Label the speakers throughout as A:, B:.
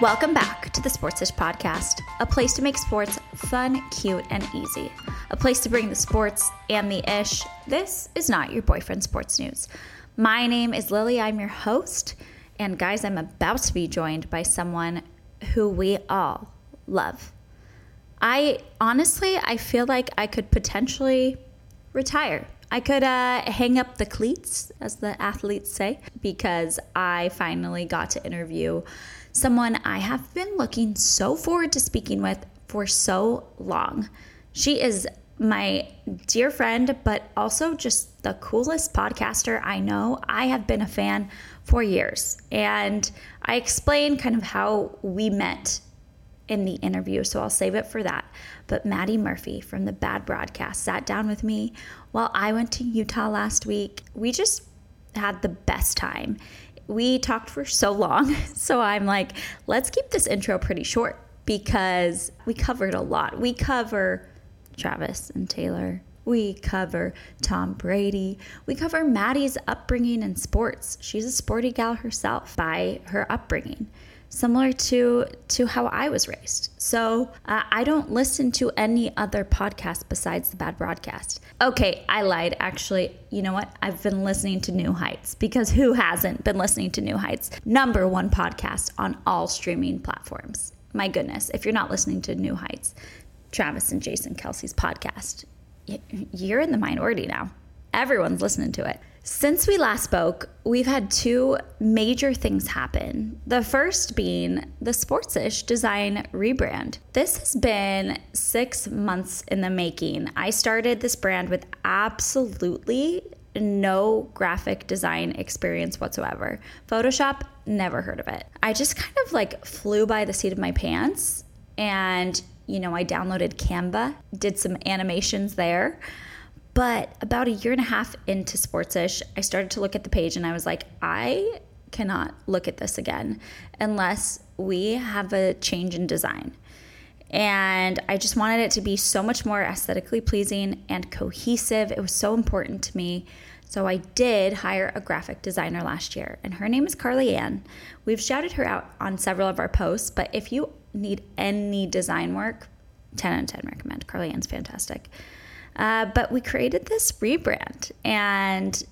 A: Welcome back to the Sportsish Podcast, a place to make sports fun, cute, and easy. A place to bring the sports and the ish. This is not your boyfriend sports news. My name is Lily. I'm your host. And guys, I'm about to be joined by someone who we all love. I honestly, I feel like I could potentially retire. I could uh, hang up the cleats, as the athletes say, because I finally got to interview someone I have been looking so forward to speaking with for so long. She is my dear friend, but also just the coolest podcaster I know. I have been a fan for years, and I explain kind of how we met in the interview, so I'll save it for that. But Madi Murphy from the Bad Broadcast sat down with me while I went to Utah last week. We just had the best time we talked for so long. So I'm like, let's keep this intro pretty short because we covered a lot. We cover Travis and Taylor. We cover Tom Brady. We cover Madi's upbringing in sports. She's a sporty gal herself by her upbringing similar to to how I was raised. So uh, I don't listen to any other podcast besides the Bad Broadcast. Okay, I lied. Actually, you know what? I've been listening to New Heights because who hasn't been listening to New Heights? Number one podcast on all streaming platforms. My goodness, if you're not listening to New Heights, Travis and Jason Kelce's podcast, you're in the minority now. Everyone's listening to it. Since we last spoke, we've had two major things happen. The first being the Sportsish design rebrand. This has been six months in the making. I started this brand with absolutely no graphic design experience whatsoever. Photoshop, never heard of it. I just kind of like flew by the seat of my pants and, you know, I downloaded Canva, did some animations there. But about a year and a half into Sportsish, I started to look at the page and I was like, I cannot look at this again unless we have a change in design. And I just wanted it to be so much more aesthetically pleasing and cohesive. It was so important to me. So I did hire a graphic designer last year, and her name is Carly Ann. We've shouted her out on several of our posts, but if you need any design work, 10 out of 10 recommend. Carly Ann's fantastic. Uh, but we created this rebrand, and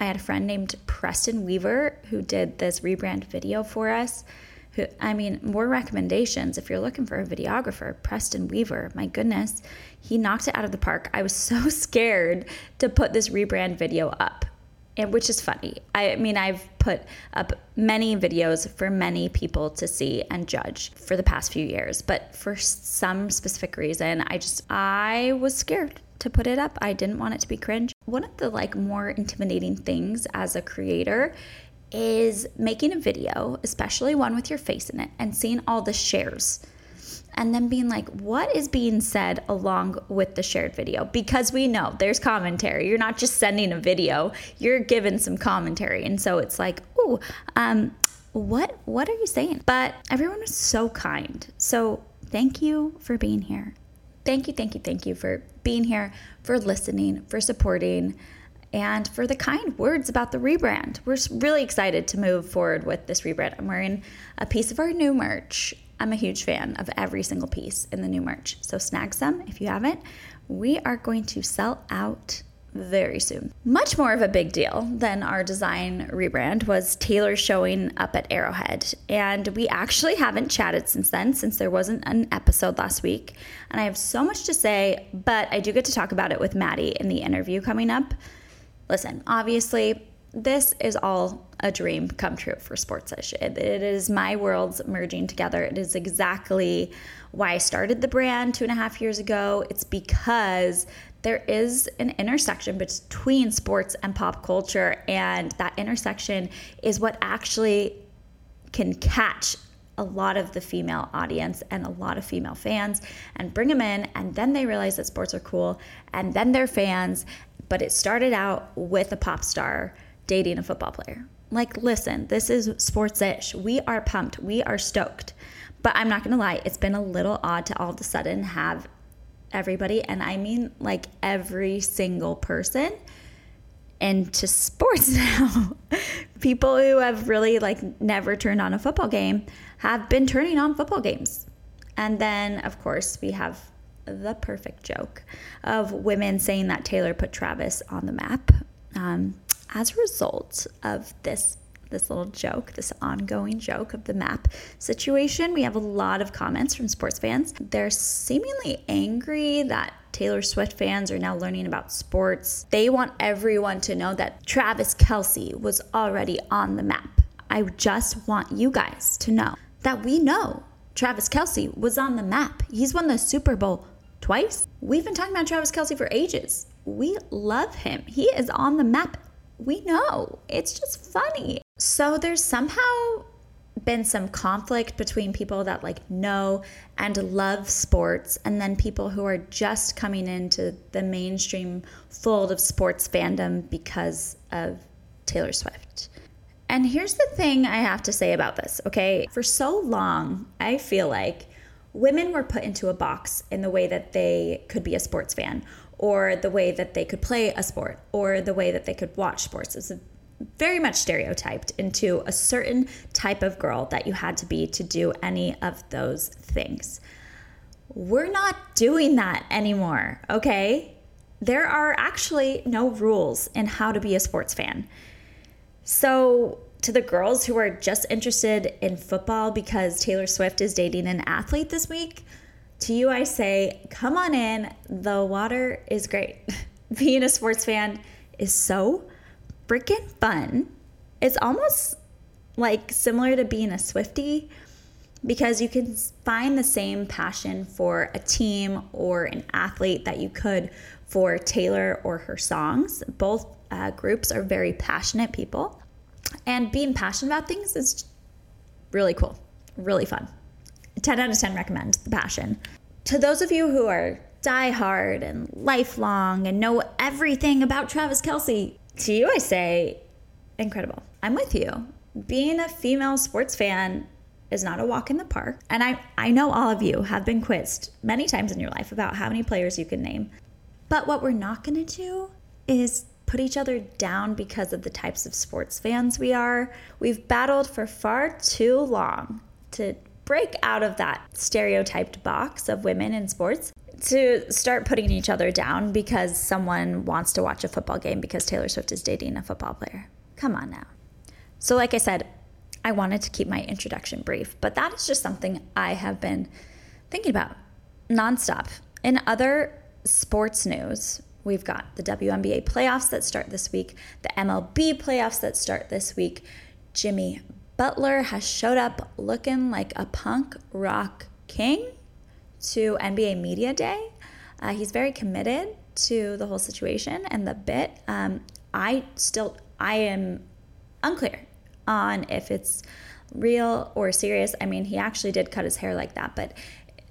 A: I had a friend named Preston Weaver who did this rebrand video for us. Who, I mean, more recommendations if you're looking for a videographer. Preston Weaver, my goodness, he knocked it out of the park. I was so scared to put this rebrand video up, and which is funny. I mean, I've put up many videos for many people to see and judge for the past few years, but for some specific reason, I just I was scared to put it up. I didn't want it to be cringe. One of the like more intimidating things as a creator is making a video, especially one with your face in it, and seeing all the shares. And then being like, what is being said along with the shared video? Because we know there's commentary. You're not just sending a video, you're given some commentary. And so it's like, oh, um, what what are you saying? But everyone was so kind. So thank you for being here. Thank you, thank you, thank you for being here, for listening, for supporting, and for the kind words about the rebrand. We're really excited to move forward with this rebrand. I'm wearing a piece of our new merch. I'm a huge fan of every single piece in the new merch. So snag some if you haven't. We are going to sell out very soon. Much more of a big deal than our design rebrand was Taylor showing up at Arrowhead. And we actually haven't chatted since then, since there wasn't an episode last week. And I have so much to say, but I do get to talk about it with Madi in the interview coming up. Listen, obviously, this is all a dream come true for Sportsish. It, it is my worlds merging together. It is exactly why I started the brand two and a half years ago. It's because there is an intersection between sports and pop culture, and that intersection is what actually can catch a lot of the female audience and a lot of female fans and bring them in and then they realize that sports are cool and then they're fans but it started out with a pop star dating a football player. Like listen this is sports-ish. We are pumped. We are stoked. But i'm not gonna lie it's been a little odd to all of a sudden have everybody, and I mean like every single person, into sports now. People who have really like never turned on a football game have been turning on football games. And then, of course, we have the perfect joke of women saying that Taylor put Travis on the map. Um, as a result of this this little joke, this ongoing joke of the map situation. We have a lot of comments from sports fans. They're seemingly angry that Taylor Swift fans are now learning about sports. They want everyone to know that Travis Kelce was already on the map. I just want you guys to know that we know Travis Kelce was on the map. He's won the Super Bowl twice. We've been talking about Travis Kelce for ages. We love him. He is on the map we know. It's just funny. So there's somehow been some conflict between people that like know and love sports and then people who are just coming into the mainstream fold of sports fandom because of Taylor Swift. And here's the thing I have to say about this, okay? For so long, I feel like women were put into a box in the way that they could be a sports fan or the way that they could play a sport or the way that they could watch sports. It's very much stereotyped into a certain type of girl that you had to be to do any of those things. We're not doing that anymore, okay? There are actually no rules in how to be a sports fan. So, to the girls who are just interested in football because Taylor Swift is dating an athlete this week, to you, I say, come on in. The water is great. Being a sports fan is so freaking fun. It's almost like similar to being a Swiftie because you can find the same passion for a team or an athlete that you could for Taylor or her songs. Both uh, groups are very passionate people. And being passionate about things is really cool, really fun. 10 out of 10 recommend the passion. To those of you who are diehard and lifelong and know everything about Travis Kelce, to you I say, incredible. I'm with you. Being a female sports fan is not a walk in the park. And I, I know all of you have been quizzed many times in your life about how many players you can name. But what we're not going to do is put each other down because of the types of sports fans we are. We've battled for far too long to break out of that stereotyped box of women in sports to start putting each other down because someone wants to watch a football game because Taylor Swift is dating a football player. Come on now. So, like I said, I wanted to keep my introduction brief, but that is just something I have been thinking about nonstop. In other sports news, we've got the WNBA playoffs that start this week, the MLB playoffs that start this week. Jimmy Butler has showed up looking like a punk rock king to NBA Media Day. Uh, he's very committed to the whole situation and the bit. Um, I still, I am unclear on if it's real or serious. I mean, he actually did cut his hair like that, but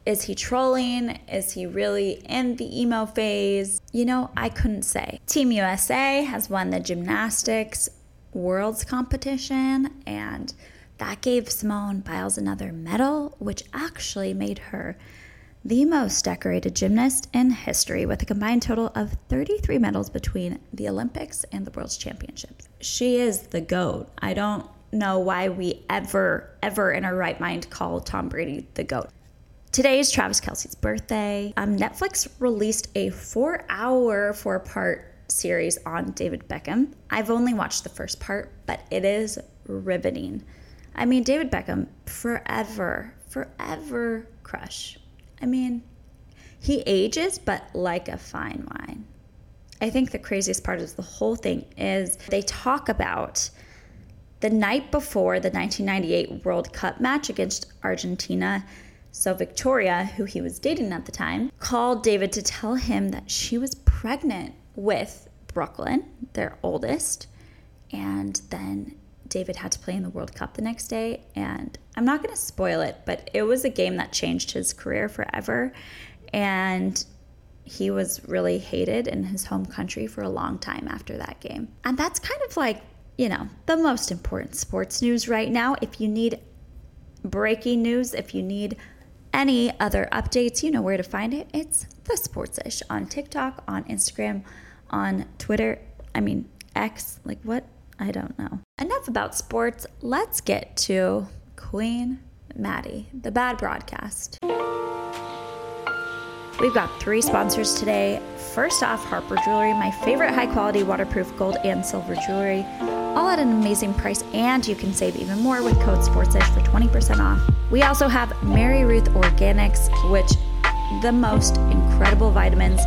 A: is he trolling? Is he really in the emo phase? You know, I couldn't say. Team USA has won the gymnastics worlds competition, and that gave Simone Biles another medal, which actually made her the most decorated gymnast in history with a combined total of 33 medals between the Olympics and the World's Championships. She is the GOAT. I don't know why we ever, ever in our right mind call Tom Brady the GOAT. Today is Travis Kelce's birthday. Um, Netflix released a four hour, four part series on David Beckham. I've only watched the first part, but it is riveting. I mean, David Beckham, forever, forever crush. I mean, he ages, but like a fine wine. I think the craziest part of the whole thing is they talk about the night before the 1998 World Cup match against Argentina. So, Victoria, who he was dating at the time, called David to tell him that she was pregnant with Brooklyn, their oldest. And then David had to play in the World Cup the next day. And I'm not going to spoil it, but it was a game that changed his career forever. And he was really hated in his home country for a long time after that game. And that's kind of like, you know, the most important sports news right now. If you need breaking news, if you need any other updates, you know where to find it. It's the Sportsish on TikTok, on Instagram, on Twitter. I mean, X. Like what? I don't know. Enough about sports. Let's get to Queen Madi, the bad broadcast. We've got three sponsors today. First off, Harper Jewelry, my favorite high quality waterproof gold and silver jewelry, all at an amazing price, and you can save even more with code SPORTSISH for 20% off. We also have MaryRuth Organics, which the most incredible vitamins.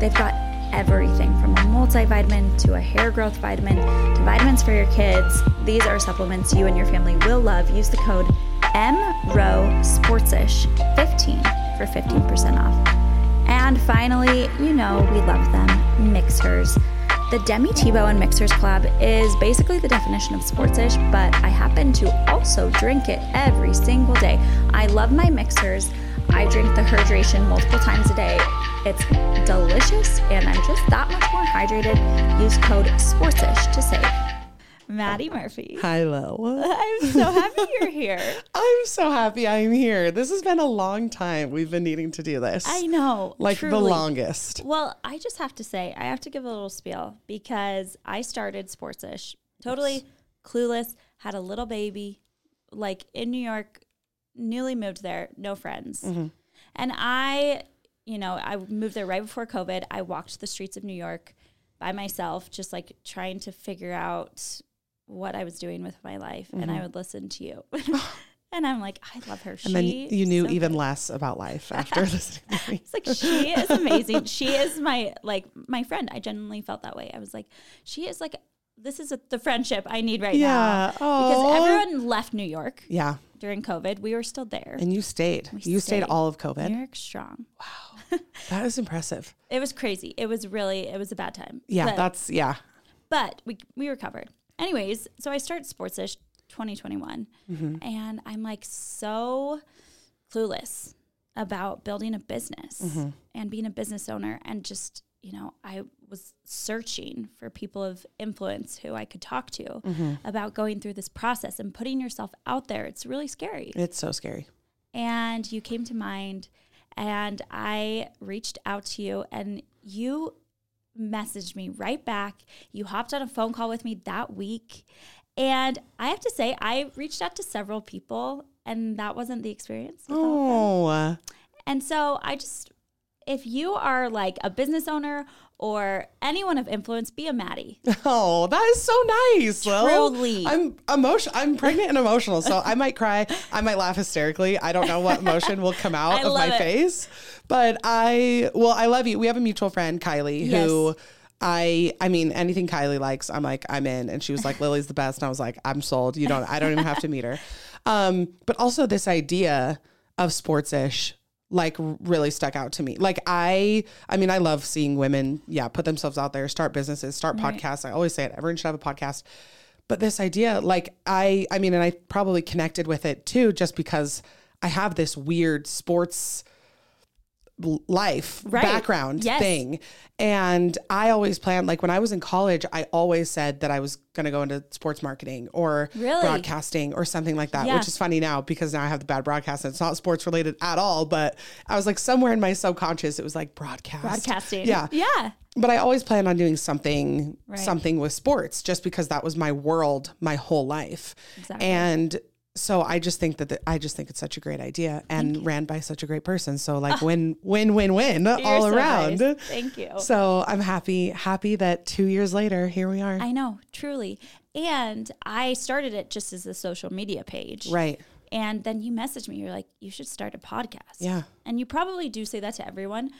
A: They've got everything from a multivitamin to a hair growth vitamin to vitamins for your kids. These are supplements you and your family will love. Use the code MROWSPORTSISH15 for 15% off. And finally, you know we love them, Mixhers. The Demi Tebow and Mixhers collab is basically the definition of sportsish, but I happen to also drink it every single day. I love my Mixhers. I drink the hydration multiple times a day. It's delicious, and I'm just that much more hydrated. Use code SPORTSISH to save. Madi Murphy.
B: Hello.
A: I'm so happy you're here.
B: I'm so happy I'm here. This has been a long time. We've been needing to do this.
A: I know.
B: Like
A: truly.
B: the longest.
A: Well, I just have to say, I have to give a little spiel because I started Sportsish totally yes. clueless, had a little baby, like in New York, newly moved there, no friends. Mm-hmm. And I, you know, I moved there right before COVID. I walked the streets of New York by myself, just like trying to figure out what I was doing with my life, mm-hmm. and I mm-hmm. would listen to you. and I'm like, I love her.
B: And she then you knew so even good. less about life after listening to me.
A: It's like she is amazing. she is my like my friend. I genuinely felt that way. I was like, she is like this is a, the friendship I need right yeah. now. Aww. Because everyone left New York.
B: Yeah.
A: During COVID, we were still there.
B: And you stayed. We you stayed. stayed all of COVID.
A: New York strong.
B: Wow. that is impressive.
A: It was crazy. It was really it was a bad time.
B: Yeah, but, that's yeah.
A: But we we recovered. Anyways, so I start Sportsish 2021 mm-hmm. and I'm like so clueless about building a business mm-hmm. and being a business owner and just, you know, I was searching for people of influence who I could talk to mm-hmm. about going through this process and putting yourself out there. It's really scary.
B: It's so scary.
A: And you came to mind and I reached out to you and you messaged me right back. You hopped on a phone call with me that week. And I have to say, I reached out to several people, and that wasn't the experience.
B: Oh.
A: And so I just, if you are like a business owner or anyone of influence, be a Madi.
B: Oh, that is so nice.
A: Truly.
B: Well, I'm emotional. I'm pregnant and emotional, so I might cry. I might laugh hysterically. I don't know what emotion will come out of my it. face, but I well, I love you. We have a mutual friend, Kylie, yes. who. I I mean anything Kylie likes, I'm like I'm in, and she was like Lily's the best, and I was like I'm sold. You don't I don't even have to meet her. Um, but also this idea of sportsish like really stuck out to me. Like I I mean I love seeing women yeah put themselves out there, start businesses, start right. podcasts. I always say it everyone should have a podcast. But this idea like I I mean and I probably connected with it too just because I have this weird sports life right. background yes. thing. And I always planned, like when I was in college, I always said that I was going to go into sports marketing or really? broadcasting or something like that, yeah. which is funny now because now I have the bad broadcast and it's not sports related at all. But I was like, somewhere in my subconscious, it was like broadcast.
A: Broadcasting.
B: Yeah.
A: Yeah.
B: But I always planned on doing something, right. something with sports just because that was my world my whole life. Exactly. And so I just think that the, I just think it's such a great idea and ran by such a great person. So like ah. win, win, win, win all so around.
A: Nice. Thank you.
B: So I'm happy, happy that two years later, here we are.
A: I know, truly. And I started it just as a social media page.
B: Right.
A: And then you messaged me. You're like, you should start a podcast.
B: Yeah.
A: And you probably do say that to everyone.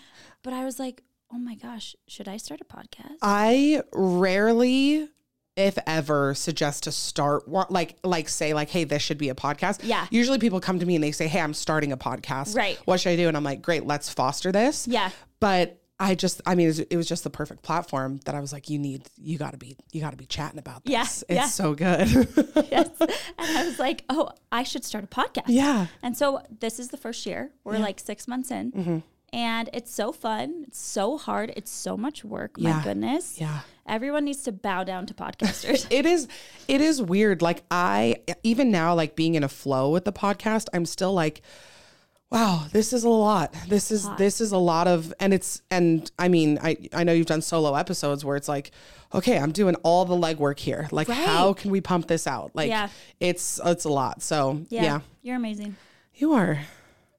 A: But I was like, oh my gosh, should I start a podcast?
B: I rarely if ever suggest to start like like say like hey this should be a podcast.
A: Yeah.
B: Usually people come to me and they say hey i'm starting a podcast.
A: Right.
B: What should i do? And i'm like great let's foster this.
A: Yeah.
B: But i just i mean it was just the perfect platform that i was like you need you got to be you got to be chatting about this.
A: Yeah,
B: it's
A: yeah.
B: so good.
A: Yes. And i was like oh i should start a podcast.
B: Yeah.
A: And so this is the first year. We're yeah. like six months in. Mm-hmm. And it's so fun it's so hard it's so much work
B: yeah.
A: my goodness
B: yeah
A: Everyone needs to bow down to podcasters.
B: it is it is weird. Like I even now like being in a flow with the podcast, I'm still like Wow, this is a lot. This is this is a lot of and it's and I mean, I I know you've done solo episodes where it's like, okay, I'm doing all the legwork here. Like
A: Right.
B: how can we pump this out? Like
A: Yeah.
B: it's it's a lot. So,
A: Yeah,
B: yeah.
A: You're amazing.
B: You are.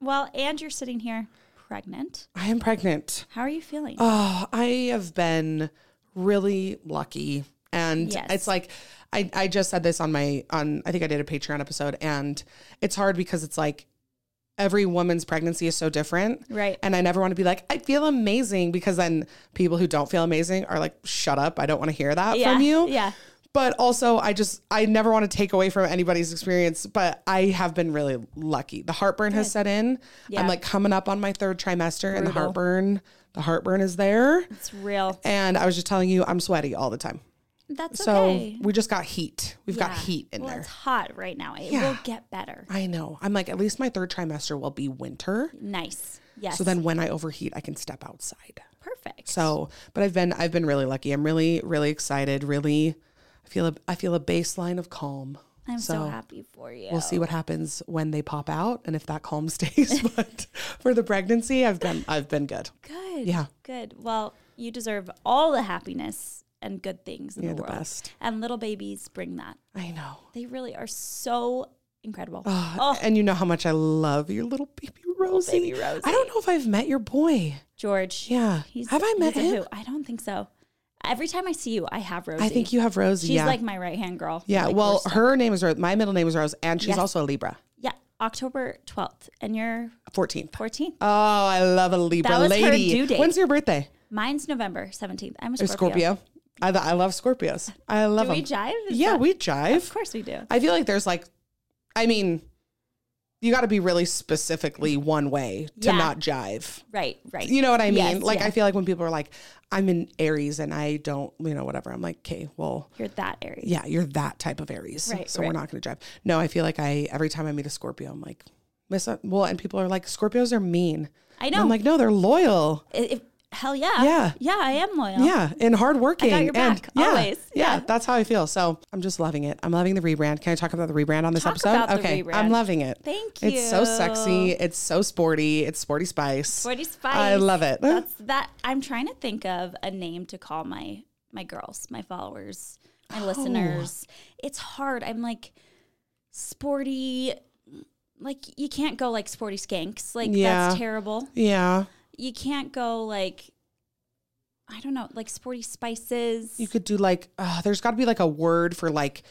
A: Well, and you're sitting here pregnant.
B: I am pregnant.
A: How are you feeling?
B: Oh, I have been really lucky. And
A: Yes.
B: it's like I, I just said this on my on I think I did a Patreon episode and it's hard because it's like every woman's pregnancy is so different.
A: Right.
B: And I never want to be like, I feel amazing because then people who don't feel amazing are like, shut up. I don't want to hear that
A: yeah.
B: from you.
A: Yeah.
B: But also, I just, I never want to take away from anybody's experience, but I have been really lucky. The heartburn has set in.
A: Yeah.
B: I'm like coming up on my third trimester and the heartburn, the heartburn is there.
A: It's real.
B: And I was just telling you, I'm sweaty all the time.
A: That's
B: So
A: okay.
B: we just got heat. We've got heat in
A: well,
B: there.
A: It's hot right now. It
B: Yeah.
A: will get better.
B: I know. I'm like, at least my third trimester will be winter.
A: Nice. Yes.
B: So then when I overheat, I can step outside.
A: perfect.
B: So, but I've been I've been really lucky. I'm really really excited. Really, feel a I feel a baseline of calm.
A: I'm so,
B: so
A: happy for you.
B: We'll see what happens when they pop out and if that calm stays. but for the pregnancy, I've been I've been good.
A: Good.
B: Yeah.
A: Good. Well, you deserve all the happiness and good things in
B: You're
A: the
B: the
A: world.
B: best.
A: And little babies bring that.
B: I know.
A: They really are so incredible.
B: Uh,
A: oh,
B: And you know how much I love your little baby Rosie.
A: baby Rosie.
B: I don't know if I've met your boy.
A: George.
B: Yeah. Have I met him?
A: who. I don't think so. Every time I see you, I have Rosie.
B: I think you have Rosie.
A: She's
B: yeah.
A: like my right hand girl.
B: yeah.
A: Like,
B: well, her name is Rose. My middle name is Rose, and she's
A: Yes.
B: also a Libra.
A: Yeah, October 12th. And you're
B: 14th.
A: 14th.
B: Oh, I love a Libra
A: That was her
B: lady.
A: due date.
B: When's your birthday?
A: Mine's November 17th. I'm a
B: Or
A: Scorpio.
B: Scorpio. I, I love Scorpios. I love
A: Do
B: them.
A: we jive? Is
B: yeah,
A: that-
B: we jive.
A: Of course we do.
B: I feel like there's like, I mean, you got to be really specifically one way to
A: Yeah.
B: not jive.
A: Right, right.
B: You know what I mean?
A: Yes,
B: like,
A: yeah.
B: I feel like when people are like, I'm in Aries and I don't, you know, whatever. I'm like, okay, well,
A: You're that Aries.
B: yeah, you're that type of Aries.
A: Right,
B: so we're not going to jive. No, I feel like I, every time I meet a Scorpio, I'm like, miss uh, well, and people are like, Scorpios are mean.
A: I
B: And
A: know.
B: I'm like, no, they're loyal.
A: If, hell yeah.
B: Yeah.
A: Yeah, I am loyal.
B: Yeah, and hardworking.
A: I got your
B: and
A: back,
B: yeah,
A: always.
B: Yeah.
A: Yeah.
B: that's how I feel. So I'm just loving it. I'm loving the rebrand. Can I talk about the rebrand on this
A: Talk
B: episode? okay,
A: rebrand.
B: I'm loving it.
A: Thank you.
B: It's so sexy. It's so sporty. It's sporty spice.
A: Sporty Spice.
B: I love it.
A: That's that. I'm trying to think of a name to call my my girls, my followers,
B: Oh.
A: my listeners. It's hard. I'm like sporty. Like you can't go like sporty skanks. Like
B: Yeah.
A: that's terrible.
B: yeah,
A: You can't go like I don't know, like sporty spices.
B: you could do like. Uh, there's got to be like a word for like.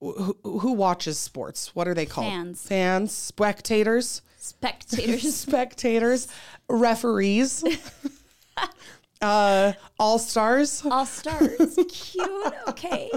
B: Who, who watches sports? What are they called?
A: Fans.
B: Fans, spectators,
A: spectators.
B: spectators, referees, uh, all stars.
A: All stars. Cute. Okay.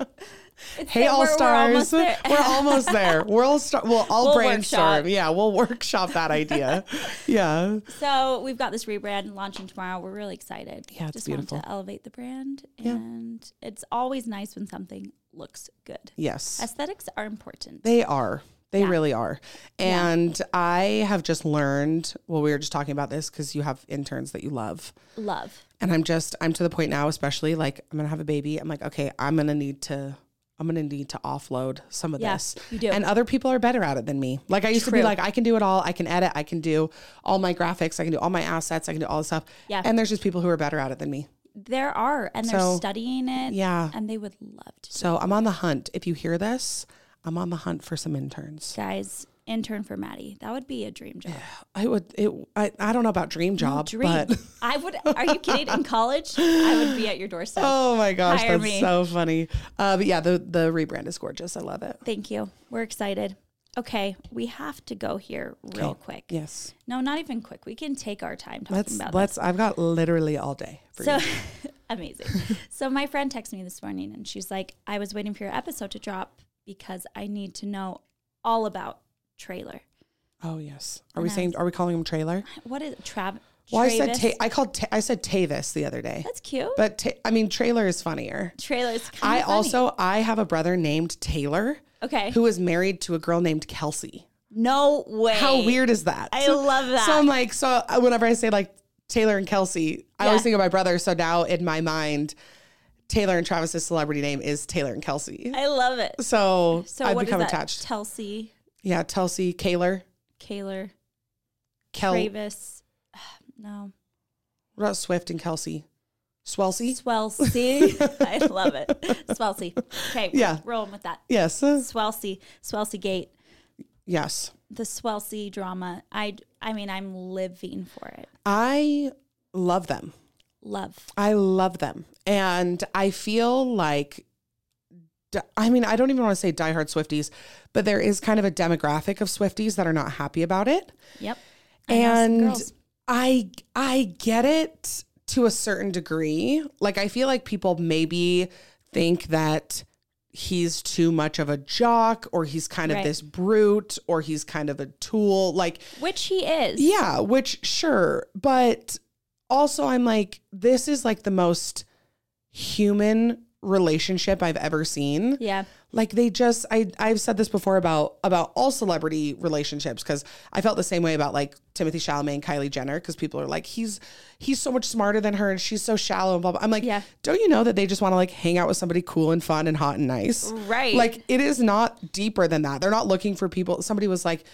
A: It's
B: Hey, all stars. We're almost there. We're all star. We'll all
A: We'll
B: brainstorm.
A: workshop.
B: Yeah, we'll workshop that idea. yeah.
A: So we've got this rebrand launching tomorrow. We're really excited.
B: Yeah, it's
A: Just
B: beautiful.
A: want to elevate the brand,
B: Yeah.
A: and it's always nice when something looks good.
B: Yes.
A: Aesthetics are important.
B: They are. They
A: Yeah.
B: really are. And I have just learned, well, we were just talking about this because you have interns that you love.
A: Love.
B: And I'm just, I'm to the point now, especially like I'm going to have a baby. I'm like, okay, I'm going to need to, I'm going to need to offload some of
A: Yeah,
B: this.
A: you do.
B: And other people are better at it than me. Like I used to be like, I can do it all. I can edit. I can do all my graphics. I can do all my assets. I can do all this stuff.
A: Yeah.
B: And there's just people who are better at it than me.
A: There are, and they're studying it.
B: yeah.
A: and they would love to.
B: So I'm on the hunt. If you hear this, I'm on the hunt for some interns.
A: Guys, intern for Madi. That would be a dream job.
B: I would, it, I, I don't know about dream job,
A: dream.
B: but
A: I would. Are you kidding? In college, I would be at your doorstep.
B: oh my gosh,
A: Hire
B: that's
A: me.
B: so funny. Uh, but yeah, the, the rebrand is gorgeous. I love it.
A: Thank you. We're excited. Okay, we have to go here real
B: Okay.
A: quick.
B: Yes.
A: No, not even quick. We can take our time talking
B: Let's,
A: about
B: let's, I've got literally all day for
A: So
B: you.
A: amazing. so my friend texted me this morning and she's like, I was waiting for your episode to drop because I need to know all about trailer.
B: Oh yes. Are we
A: And I
B: saying,
A: was-
B: are we calling him trailer?
A: What is? Trav?
B: Well, I said, ta- I called, ta- I said Tavis the other day,
A: That's cute.
B: but ta- I mean, trailer is funnier.
A: Trailers.
B: I also, I have a brother named Taylor
A: okay.
B: who is married to a girl named Kelsey.
A: no way.
B: How weird is that?
A: I love that.
B: So I'm like, so uh, whenever I say like Taylor and Kelsey, I
A: Yeah.
B: always think of my brother. So now in my mind, Taylor and Travis's celebrity name is Taylor and Kelsey.
A: I love it.
B: So,
A: So
B: I've
A: is
B: become attached.
A: Telsey,
B: Yeah, Telsey, Kaler.
A: Kaler.
B: Kel.
A: Travis. No.
B: What about Swift and Kelce? Swelce?
A: Swelce. I love it. Swelce. Okay.
B: Yeah.
A: Rolling with that.
B: Yes.
A: Swelce. Swelce Gate.
B: Yes.
A: The Swelce drama. I, I mean, I'm living for it.
B: I love them.
A: Love.
B: I love them. And I feel like, I mean, I don't even want to say diehard Swifties, but there is kind of a demographic of Swifties that are not happy about it.
A: Yep. I
B: and. I I get it to a certain degree. Like I feel like people maybe think that he's too much of a jock or he's kind of
A: Right.
B: this brute or he's kind of a tool. Like
A: Which he is.
B: yeah, which sure, but also I'm like this is like the most human relationship I've ever seen
A: Yeah.
B: like they just i i've said this before about about all celebrity relationships because i felt the same way about like timothée chalamet and kylie jenner because people are like he's he's so much smarter than her and she's so shallow and blah blah i'm like
A: Yeah.
B: don't you know that they just want to like hang out with somebody cool and fun and hot and nice
A: Right.
B: like it is not deeper than that they're not looking for people somebody was like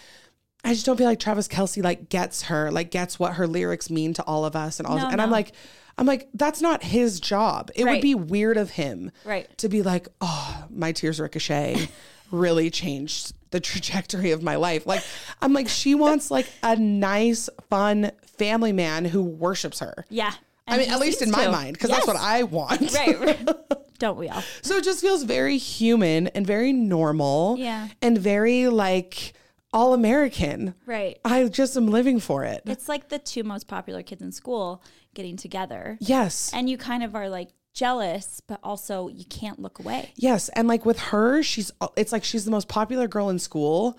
B: I just don't feel like Travis Kelce like gets her, like gets what her lyrics mean to all of us and all.
A: No,
B: and I'm like, I'm like, that's not his job. It would be weird of him
A: Right.
B: to be like, oh, my tears ricochet really changed the trajectory of my life. Like, I'm like, she wants like a nice, fun family man who worships her.
A: Yeah.
B: I mean, at least in my
A: to.
B: mind, because
A: Yes.
B: that's what I want.
A: Right. right. Don't we all?
B: So it just feels very human and very normal.
A: Yeah.
B: And very like all American.
A: Right.
B: I just am living for it.
A: It's like the two most popular kids in school getting together.
B: Yes.
A: And you kind of are like jealous, but also you can't look away.
B: Yes, and like with her, she's it's like she's the most popular girl in school,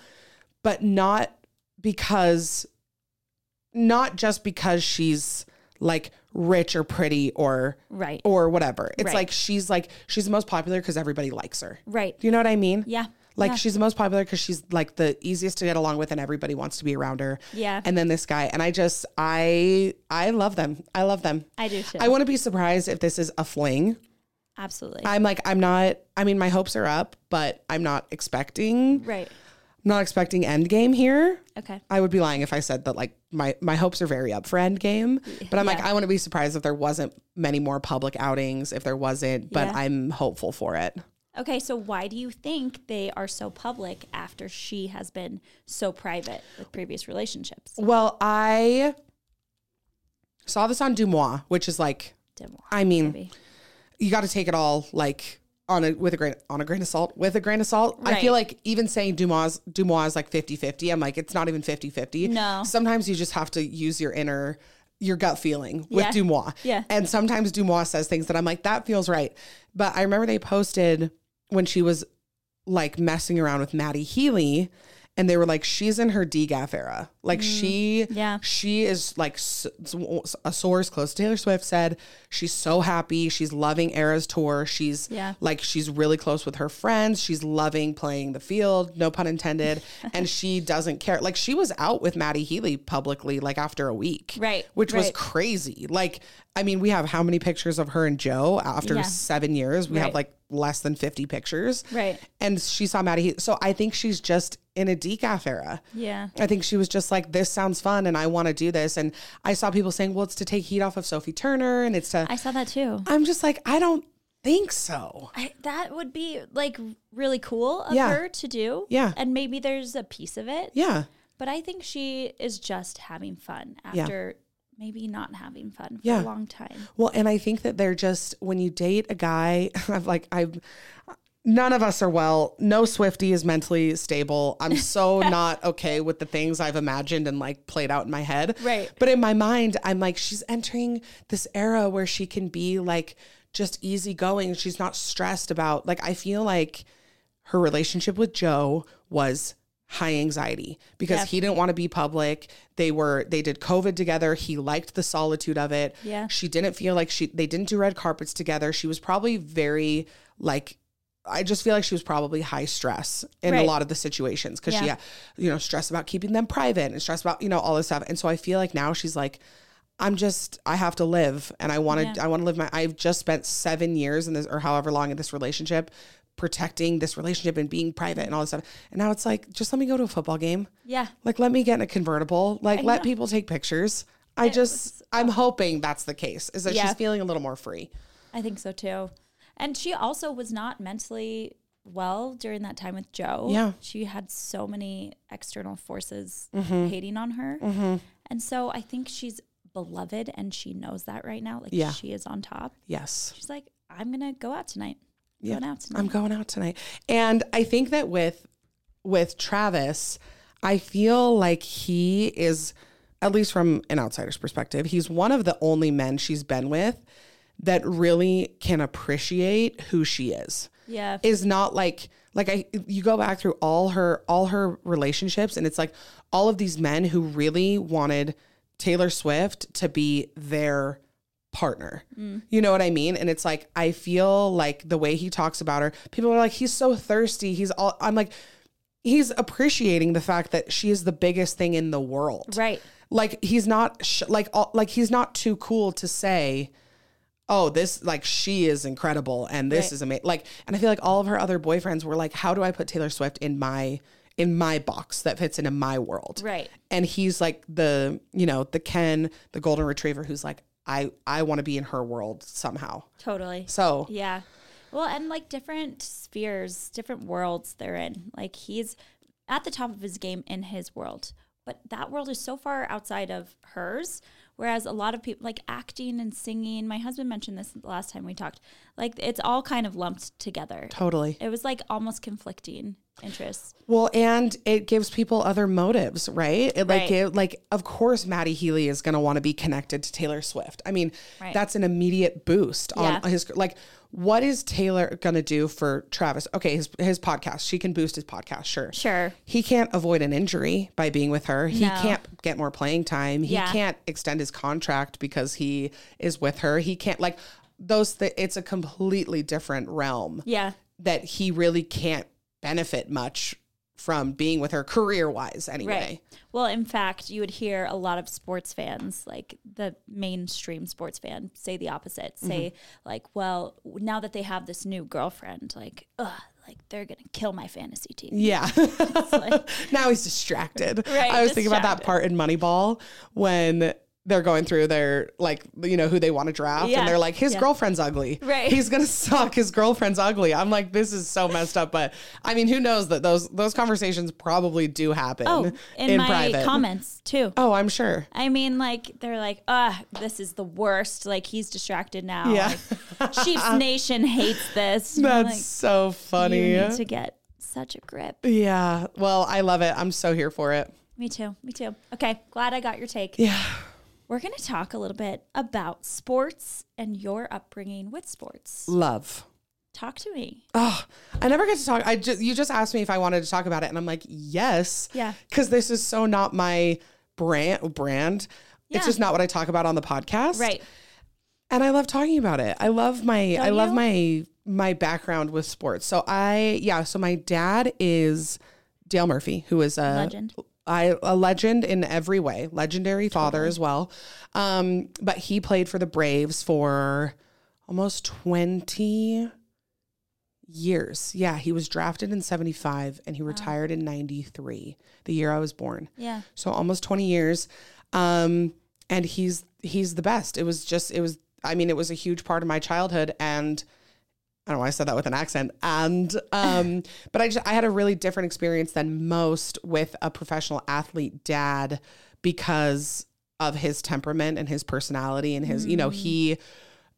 B: but not because not just because she's like rich or pretty or
A: Right.
B: or whatever. It's
A: Right.
B: like she's like she's the most popular because everybody likes her.
A: Right.
B: Do you know what I mean?
A: Yeah.
B: Like
A: Yeah.
B: she's the most popular because she's like the easiest to get along with and everybody wants to be around her.
A: Yeah.
B: And then this guy. And I just I I love them. I love them.
A: I do too.
B: I want to be surprised if this is a fling.
A: Absolutely.
B: I'm like, I'm not, I mean, my hopes are up, but I'm not expecting,
A: right.
B: not expecting endgame here.
A: Okay.
B: I would be lying if I said that like my, my hopes are very up for endgame, but I'm like, I want to be surprised if there wasn't many more public outings, if there wasn't, but
A: Yeah.
B: I'm hopeful for it.
A: Okay, so why do you think they are so public after she has been so private with previous relationships?
B: Well, I saw this on DeuxMoi, which is like,
A: Dim-
B: I mean,
A: maybe.
B: you got to take it all like on a with a grain on a grain of salt with a grain of salt i feel like even saying deuxmoi deuxmoi is like 50-50 i'm like it's not even 50-50
A: No.
B: sometimes you just have to use your inner your gut feeling with
A: Yeah.
B: deuxmoi
A: Yeah.
B: and sometimes deuxmoi says things that i'm like that feels right but i remember they posted when she was like messing around with matty healy and they were like she's in her degaff era like she
A: Mm. Yeah.
B: she is like a source close to Taylor Swift said she's so happy. She's loving Eras tour. She's
A: Yeah.
B: like she's really close with her friends. She's loving playing the field, no pun intended. and she doesn't care. Like she was out with Matty Healy publicly like after a week.
A: Right,
B: Which was crazy. Like I mean, we have how many pictures of her and Joe after
A: Yeah.
B: 7 years? We have like less than 50 pictures.
A: Right.
B: And she saw Matty. So I think she's just in a decaf era.
A: Yeah.
B: I think she was just like, this sounds fun and I want to do this. And I saw people saying, well, it's to take heat off of Sophie Turner and it's to.
A: I saw that too.
B: I'm just like, I don't think so.
A: I, that would be like really cool of
B: Yeah.
A: her to do.
B: Yeah.
A: And maybe there's a piece of it.
B: Yeah.
A: But I think she is just having fun
B: Yeah.
A: Maybe not having fun for
B: Yeah.
A: a long time.
B: Well, and I think that they're just, when you date a guy, I've like, I've, none of us are well. No Swiftie is mentally stable. I'm so not okay with the things I've imagined and like played out in my head.
A: Right.
B: But in my mind, I'm like, she's entering this era where she can be like just easygoing. She's not stressed about, like, I feel like her relationship with Joe was high anxiety because
A: Yeah.
B: he didn't want to be public. They were they did COVID together. He liked the solitude of it.
A: Yeah.
B: She didn't feel like she they didn't do red carpets together. She was probably very like I just feel like she was probably high stress in a lot of the situations because she,
A: Yeah.
B: had, you know, stressed about keeping them private and stressed about, you know, all this stuff. And so I feel like now she's like, I'm just, I have to live and I want to,
A: Yeah.
B: I want to live my, I've just spent seven years in this or however long in this relationship protecting this relationship and being private and all this stuff. And now it's like, just let me go to a football game.
A: Yeah.
B: Like, let me get in a convertible. Like, I let know. people take pictures. I it just, was, I'm hoping that's the case, is that yeah. she's feeling a little more free.
A: I think so too. And she also was not mentally well during that time with Joe.
B: Yeah.
A: She had so many external forces mm-hmm. hating on her. Mm-hmm. And so I think she's beloved and she knows that right now. Like yeah. she is on top.
B: Yes.
A: She's like, I'm gonna go out tonight.
B: Yeah. Going out tonight. I'm going out tonight. And I think that with with Travis, I feel like he is at least from an outsider's perspective, he's one of the only men she's been with that really can appreciate who she is.
A: Yeah.
B: Is not like like I you go back through all her all her relationships and it's like all of these men who really wanted Taylor Swift to be their partner. Mm. You know what I mean? And it's like I feel like the way he talks about her, people are like he's so thirsty. He's all I'm like he's appreciating the fact that she is the biggest thing in the world.
A: Right.
B: Like he's not sh- like all, like he's not too cool to say oh, this like she is incredible and this right. is amazing. Like, and I feel like all of her other boyfriends were like, how do I put Taylor Swift in my in my box that fits into my world?
A: Right.
B: And he's like the you know the Ken, the golden retriever, who's like, I I want to be in her world somehow.
A: Totally.
B: So
A: yeah. Well, and like different spheres, different worlds they're in. Like he's at the top of his game in his world, but that world is so far outside of hers Whereas a lot of people like acting and singing, my husband mentioned this the last time we talked, like it's all kind of lumped together.
B: Totally.
A: It was like almost conflicting interests.
B: Well, and it gives people other motives, right? It like right. it, like of course Matty Healy is going to want to be connected to Taylor Swift. I mean, right. that's an immediate boost on yeah. his like what is Taylor going to do for Travis? Okay, his his podcast. She can boost his podcast, sure.
A: Sure.
B: He can't avoid an injury by being with her. He no. can't get more playing time. He yeah. can't extend his contract because he is with her. He can't like those th- it's a completely different realm.
A: Yeah.
B: That he really can't benefit much from being with her career wise anyway. Right.
A: Well, in fact, you would hear a lot of sports fans, like the mainstream sports fan, say the opposite. Say mm-hmm. like, well, now that they have this new girlfriend, like, ugh, like they're gonna kill my fantasy team.
B: Yeah. like, now he's distracted. Right, I was distracted. thinking about that part in Moneyball when they're going through their like you know who they want to draft yeah. and they're like his yeah. girlfriend's ugly.
A: Right.
B: He's gonna suck. His girlfriend's ugly. I'm like this is so messed up but i mean who knows that those those conversations probably do happen
A: oh, in, in my private. comments too.
B: Oh i'm sure.
A: I mean like they're like ah this is the worst. Like he's distracted now.
B: Yeah.
A: Like, chiefs nation hates this.
B: That's like, so funny.
A: You need to get such a grip.
B: Yeah. Well i love it. I'm so here for it.
A: Me too. Me too. Okay. Glad i got your take.
B: Yeah
A: we're going to talk a little bit about sports and your upbringing with sports.
B: Love.
A: Talk to me.
B: Oh, I never get to talk. I just you just asked me if I wanted to talk about it, and I'm like, yes.
A: Yeah.
B: Because this is so not my brand. Brand. Yeah. It's just not what I talk about on the podcast.
A: Right.
B: And I love talking about it. I love my. Don't I love you? my my background with sports. So I yeah. So my dad is Dale Murphy, who is a
A: legend.
B: I a legend in every way, legendary father totally. as well. Um, but he played for the Braves for almost 20 years. Yeah, he was drafted in 75 and he wow. retired in 93, the year I was born.
A: Yeah.
B: So almost 20 years. Um, and he's he's the best. It was just it was I mean, it was a huge part of my childhood and I don't know why I said that with an accent. And um, but I just I had a really different experience than most with a professional athlete dad because of his temperament and his personality and his, mm. you know, he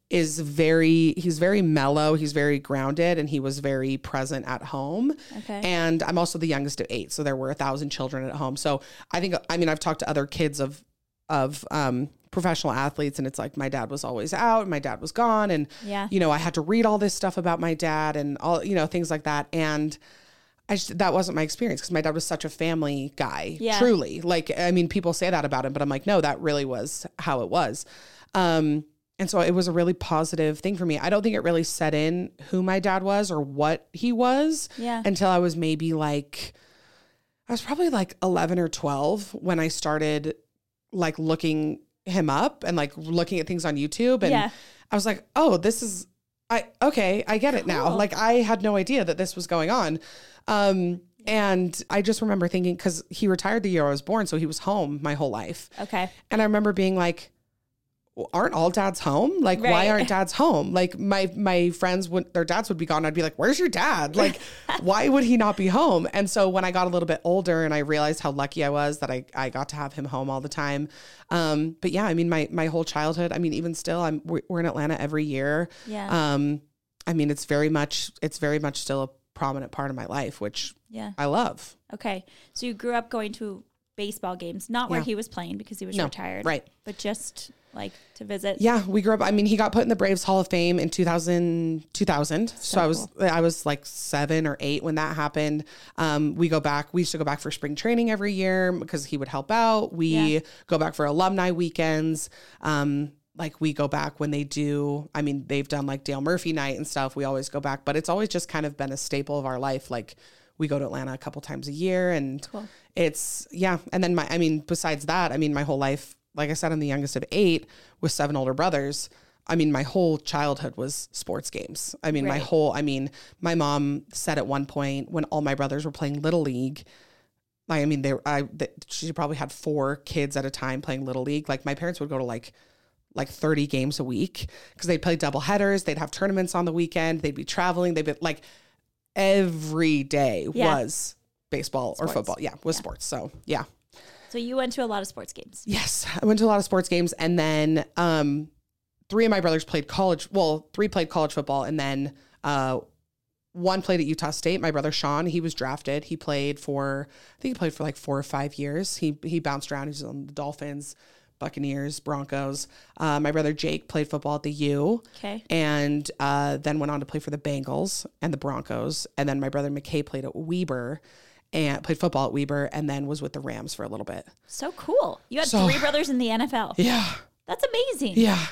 B: is very he's very mellow, he's very grounded and he was very present at home.
A: Okay.
B: And I'm also the youngest of 8, so there were a thousand children at home. So I think I mean I've talked to other kids of of um professional athletes and it's like my dad was always out my dad was gone and
A: yeah.
B: you know I had to read all this stuff about my dad and all you know things like that and I just, that wasn't my experience because my dad was such a family guy
A: yeah.
B: truly like I mean people say that about him but I'm like no that really was how it was um and so it was a really positive thing for me. I don't think it really set in who my dad was or what he was
A: yeah.
B: until I was maybe like I was probably like 11 or 12 when I started like looking him up and like looking at things on YouTube and
A: yeah.
B: I was like, "Oh, this is I okay, I get it now. Like I had no idea that this was going on. Um and I just remember thinking cuz he retired the year I was born, so he was home my whole life.
A: Okay.
B: And I remember being like aren't all dads home? Like, right. why aren't dads home? Like my my friends would their dads would be gone. I'd be like, Where's your dad? Like, why would he not be home? And so when I got a little bit older and I realized how lucky I was that I, I got to have him home all the time. Um, but yeah, I mean my my whole childhood, I mean, even still I'm we're in Atlanta every year.
A: Yeah.
B: Um, I mean it's very much it's very much still a prominent part of my life, which yeah I love.
A: Okay. So you grew up going to baseball games, not where he was playing because he was no, retired.
B: Right.
A: But just like to visit?
B: Yeah, we grew up. I mean, he got put in the Braves Hall of Fame in 2000. 2000. So, so I was cool. I was like seven or eight when that happened. Um, we go back. We used to go back for spring training every year because he would help out. We yeah. go back for alumni weekends. Um, like we go back when they do i mean they've done like dale murphy night and stuff we always go back but it's always just kind of been a staple of our life like we go to atlanta a couple times a year and cool. it's yeah and then my i mean besides that i mean my whole life like I said, I'm the youngest of eight with seven older brothers. I mean, my whole childhood was sports games. I mean, right. my whole, I mean, my mom said at one point when all my brothers were playing Little League, I mean, they, I, they, she probably had four kids at a time playing Little League. Like, my parents would go to like, like 30 games a week because they'd play double headers. They'd have tournaments on the weekend. They'd be traveling. They'd be like, every day yeah. was baseball sports. or football. Yeah, was yeah. sports. So, yeah.
A: So you went to a lot of sports games.
B: Yes, I went to a lot of sports games, and then um, three of my brothers played college. Well, three played college football, and then uh, one played at Utah State. My brother Sean, he was drafted. He played for, I think he played for like four or five years. He he bounced around. He was on the Dolphins. Buccaneers, Broncos. Uh, my brother Jake played football at the U.
A: Okay.
B: And uh, then went on to play for the Bengals and the Broncos. And then my brother McKay played at Weber and played football at Weber and then was with the Rams for a little bit.
A: So cool. You had so, three brothers in the NFL.
B: Yeah.
A: That's amazing.
B: Yeah.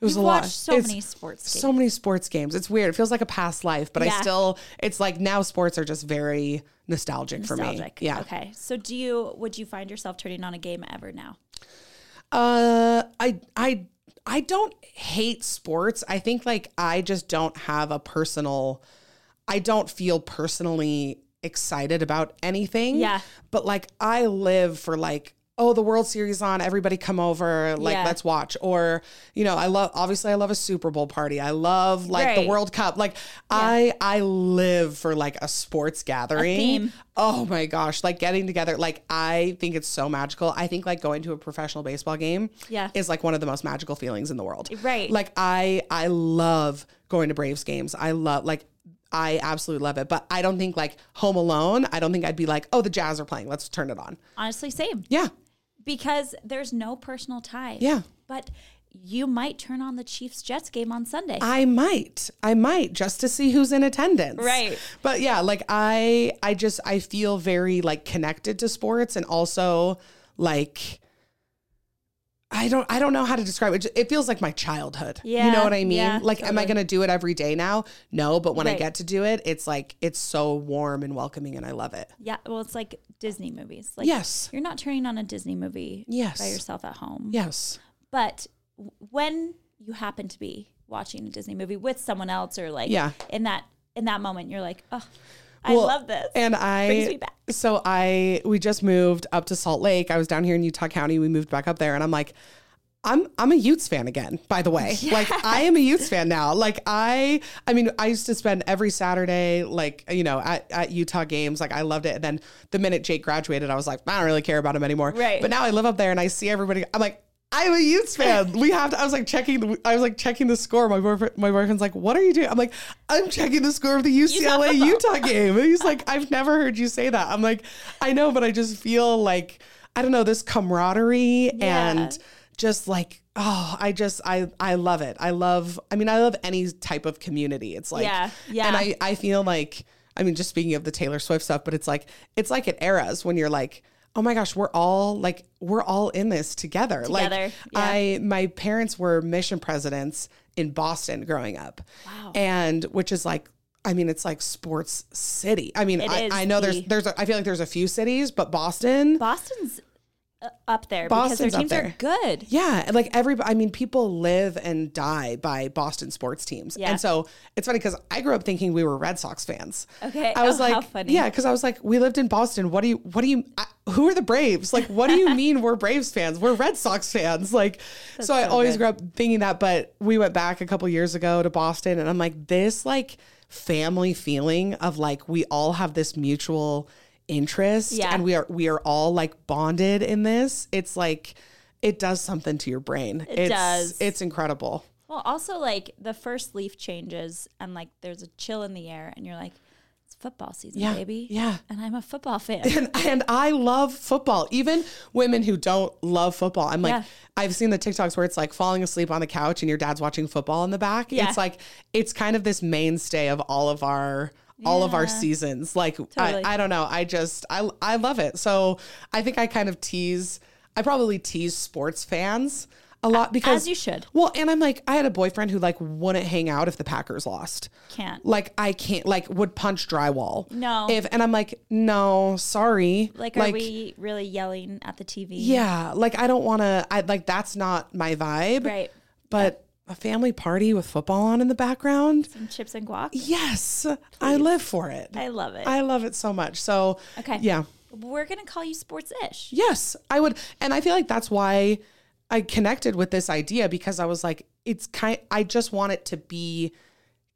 B: It was
A: You've
B: a lot.
A: so it's many sports
B: games. So many sports games. It's weird. It feels like a past life, but yeah. I still it's like now sports are just very nostalgic, nostalgic. for me. Yeah.
A: Okay. So do you would you find yourself turning on a game ever now?
B: Uh I I I don't hate sports. I think like I just don't have a personal I don't feel personally excited about anything.
A: Yeah.
B: But like I live for like oh the world series on everybody come over like yeah. let's watch. Or you know i love obviously i love a super bowl party. I love like right. the world cup. Like yeah. i i live for like a sports gathering. a oh my gosh. Like getting together like i think it's so magical. I think like going to a professional baseball game
A: yeah.
B: is like one of the most magical feelings in the world.
A: Right.
B: Like i i love going to braves games. I love like I absolutely love it. But I don't think like Home Alone, I don't think I'd be like, oh, the Jazz are playing. Let's turn it on.
A: Honestly, same.
B: Yeah.
A: Because there's no personal tie.
B: Yeah.
A: But you might turn on the Chiefs Jets game on Sunday.
B: I might. I might just to see who's in attendance.
A: Right.
B: But yeah, like I I just I feel very like connected to sports and also like I don't I don't know how to describe it. It feels like my childhood. Yeah, you know what I mean? Yeah, like totally. am I going to do it every day now? No, but when right. I get to do it, it's like it's so warm and welcoming and I love it.
A: Yeah, well it's like Disney movies. Like
B: yes.
A: You're not turning on a Disney movie
B: yes.
A: by yourself at home.
B: Yes.
A: But when you happen to be watching a Disney movie with someone else or like
B: yeah.
A: in that in that moment you're like, "Oh, I love this.
B: And I so I we just moved up to Salt Lake. I was down here in Utah County. We moved back up there, and I'm like, I'm I'm a Utes fan again, by the way. Yeah. Like I am a Utes fan now. Like I I mean, I used to spend every Saturday like, you know, at, at Utah games. Like I loved it. And then the minute Jake graduated, I was like, I don't really care about him anymore.
A: Right.
B: But now I live up there and I see everybody. I'm like, I'm a Utes fan. We have to. I was like checking. The, I was like checking the score. My boyfriend, my boyfriend's like, "What are you doing?" I'm like, "I'm checking the score of the UCLA Utah game." And he's like, "I've never heard you say that." I'm like, "I know, but I just feel like I don't know this camaraderie yeah. and just like oh, I just I I love it. I love. I mean, I love any type of community. It's like
A: yeah, yeah.
B: And I I feel like I mean, just speaking of the Taylor Swift stuff, but it's like it's like at eras when you're like oh my gosh, we're all like we're all in this together.
A: together
B: like
A: yeah.
B: I my parents were mission presidents in Boston growing up.
A: Wow.
B: And which is like I mean, it's like sports city. I mean, I, I, know the, there's there's a, I feel like there's a few cities, but Boston
A: Boston's up there Boston's because their teams are good.
B: Yeah, like every I mean, people live and die by Boston sports teams, yeah. and so it's funny because I grew up thinking we were Red Sox fans.
A: Okay,
B: I was oh, like, yeah, because I was like, we lived in Boston. What do you? What do you? I, who are the Braves? Like, what do you mean we're Braves fans? We're Red Sox fans. Like, so, so I always good. grew up thinking that. But we went back a couple years ago to Boston, and I'm like, this like family feeling of like we all have this mutual interest yeah. and we are we are all like bonded in this it's like it does something to your brain.
A: It
B: it's,
A: does.
B: it's incredible.
A: Well also like the first leaf changes and like there's a chill in the air and you're like it's football season
B: yeah,
A: baby.
B: yeah.
A: And i'm a football fan.
B: And, and i love football. Even women who don't love football i'm like yeah. i've seen the tiktoks where it's like falling asleep on the couch and your dad's watching football in the back. Yeah. it's like it's kind of this mainstay of all of our all of our seasons. Like totally. I, I don't know. I just I I love it. So I think I kind of tease I probably tease sports fans a lot because
A: as you should.
B: Well, and I'm like, I had a boyfriend who like wouldn't hang out if the Packers lost.
A: Can't.
B: Like I can't. Like would punch drywall.
A: No.
B: If and I'm like, no, sorry.
A: Like, like are we really yelling at the TV?
B: Yeah. Like I don't want to. I like that's not my vibe.
A: Right.
B: But a family party with football on in the background.
A: Some chips and guac.
B: Yes, Please. I live for it.
A: I love it.
B: I love it so much. So,
A: okay.
B: Yeah.
A: We're going to call you sports ish.
B: Yes, I would. And I feel like that's why I connected with this idea because I was like, it's kind, I just want it to be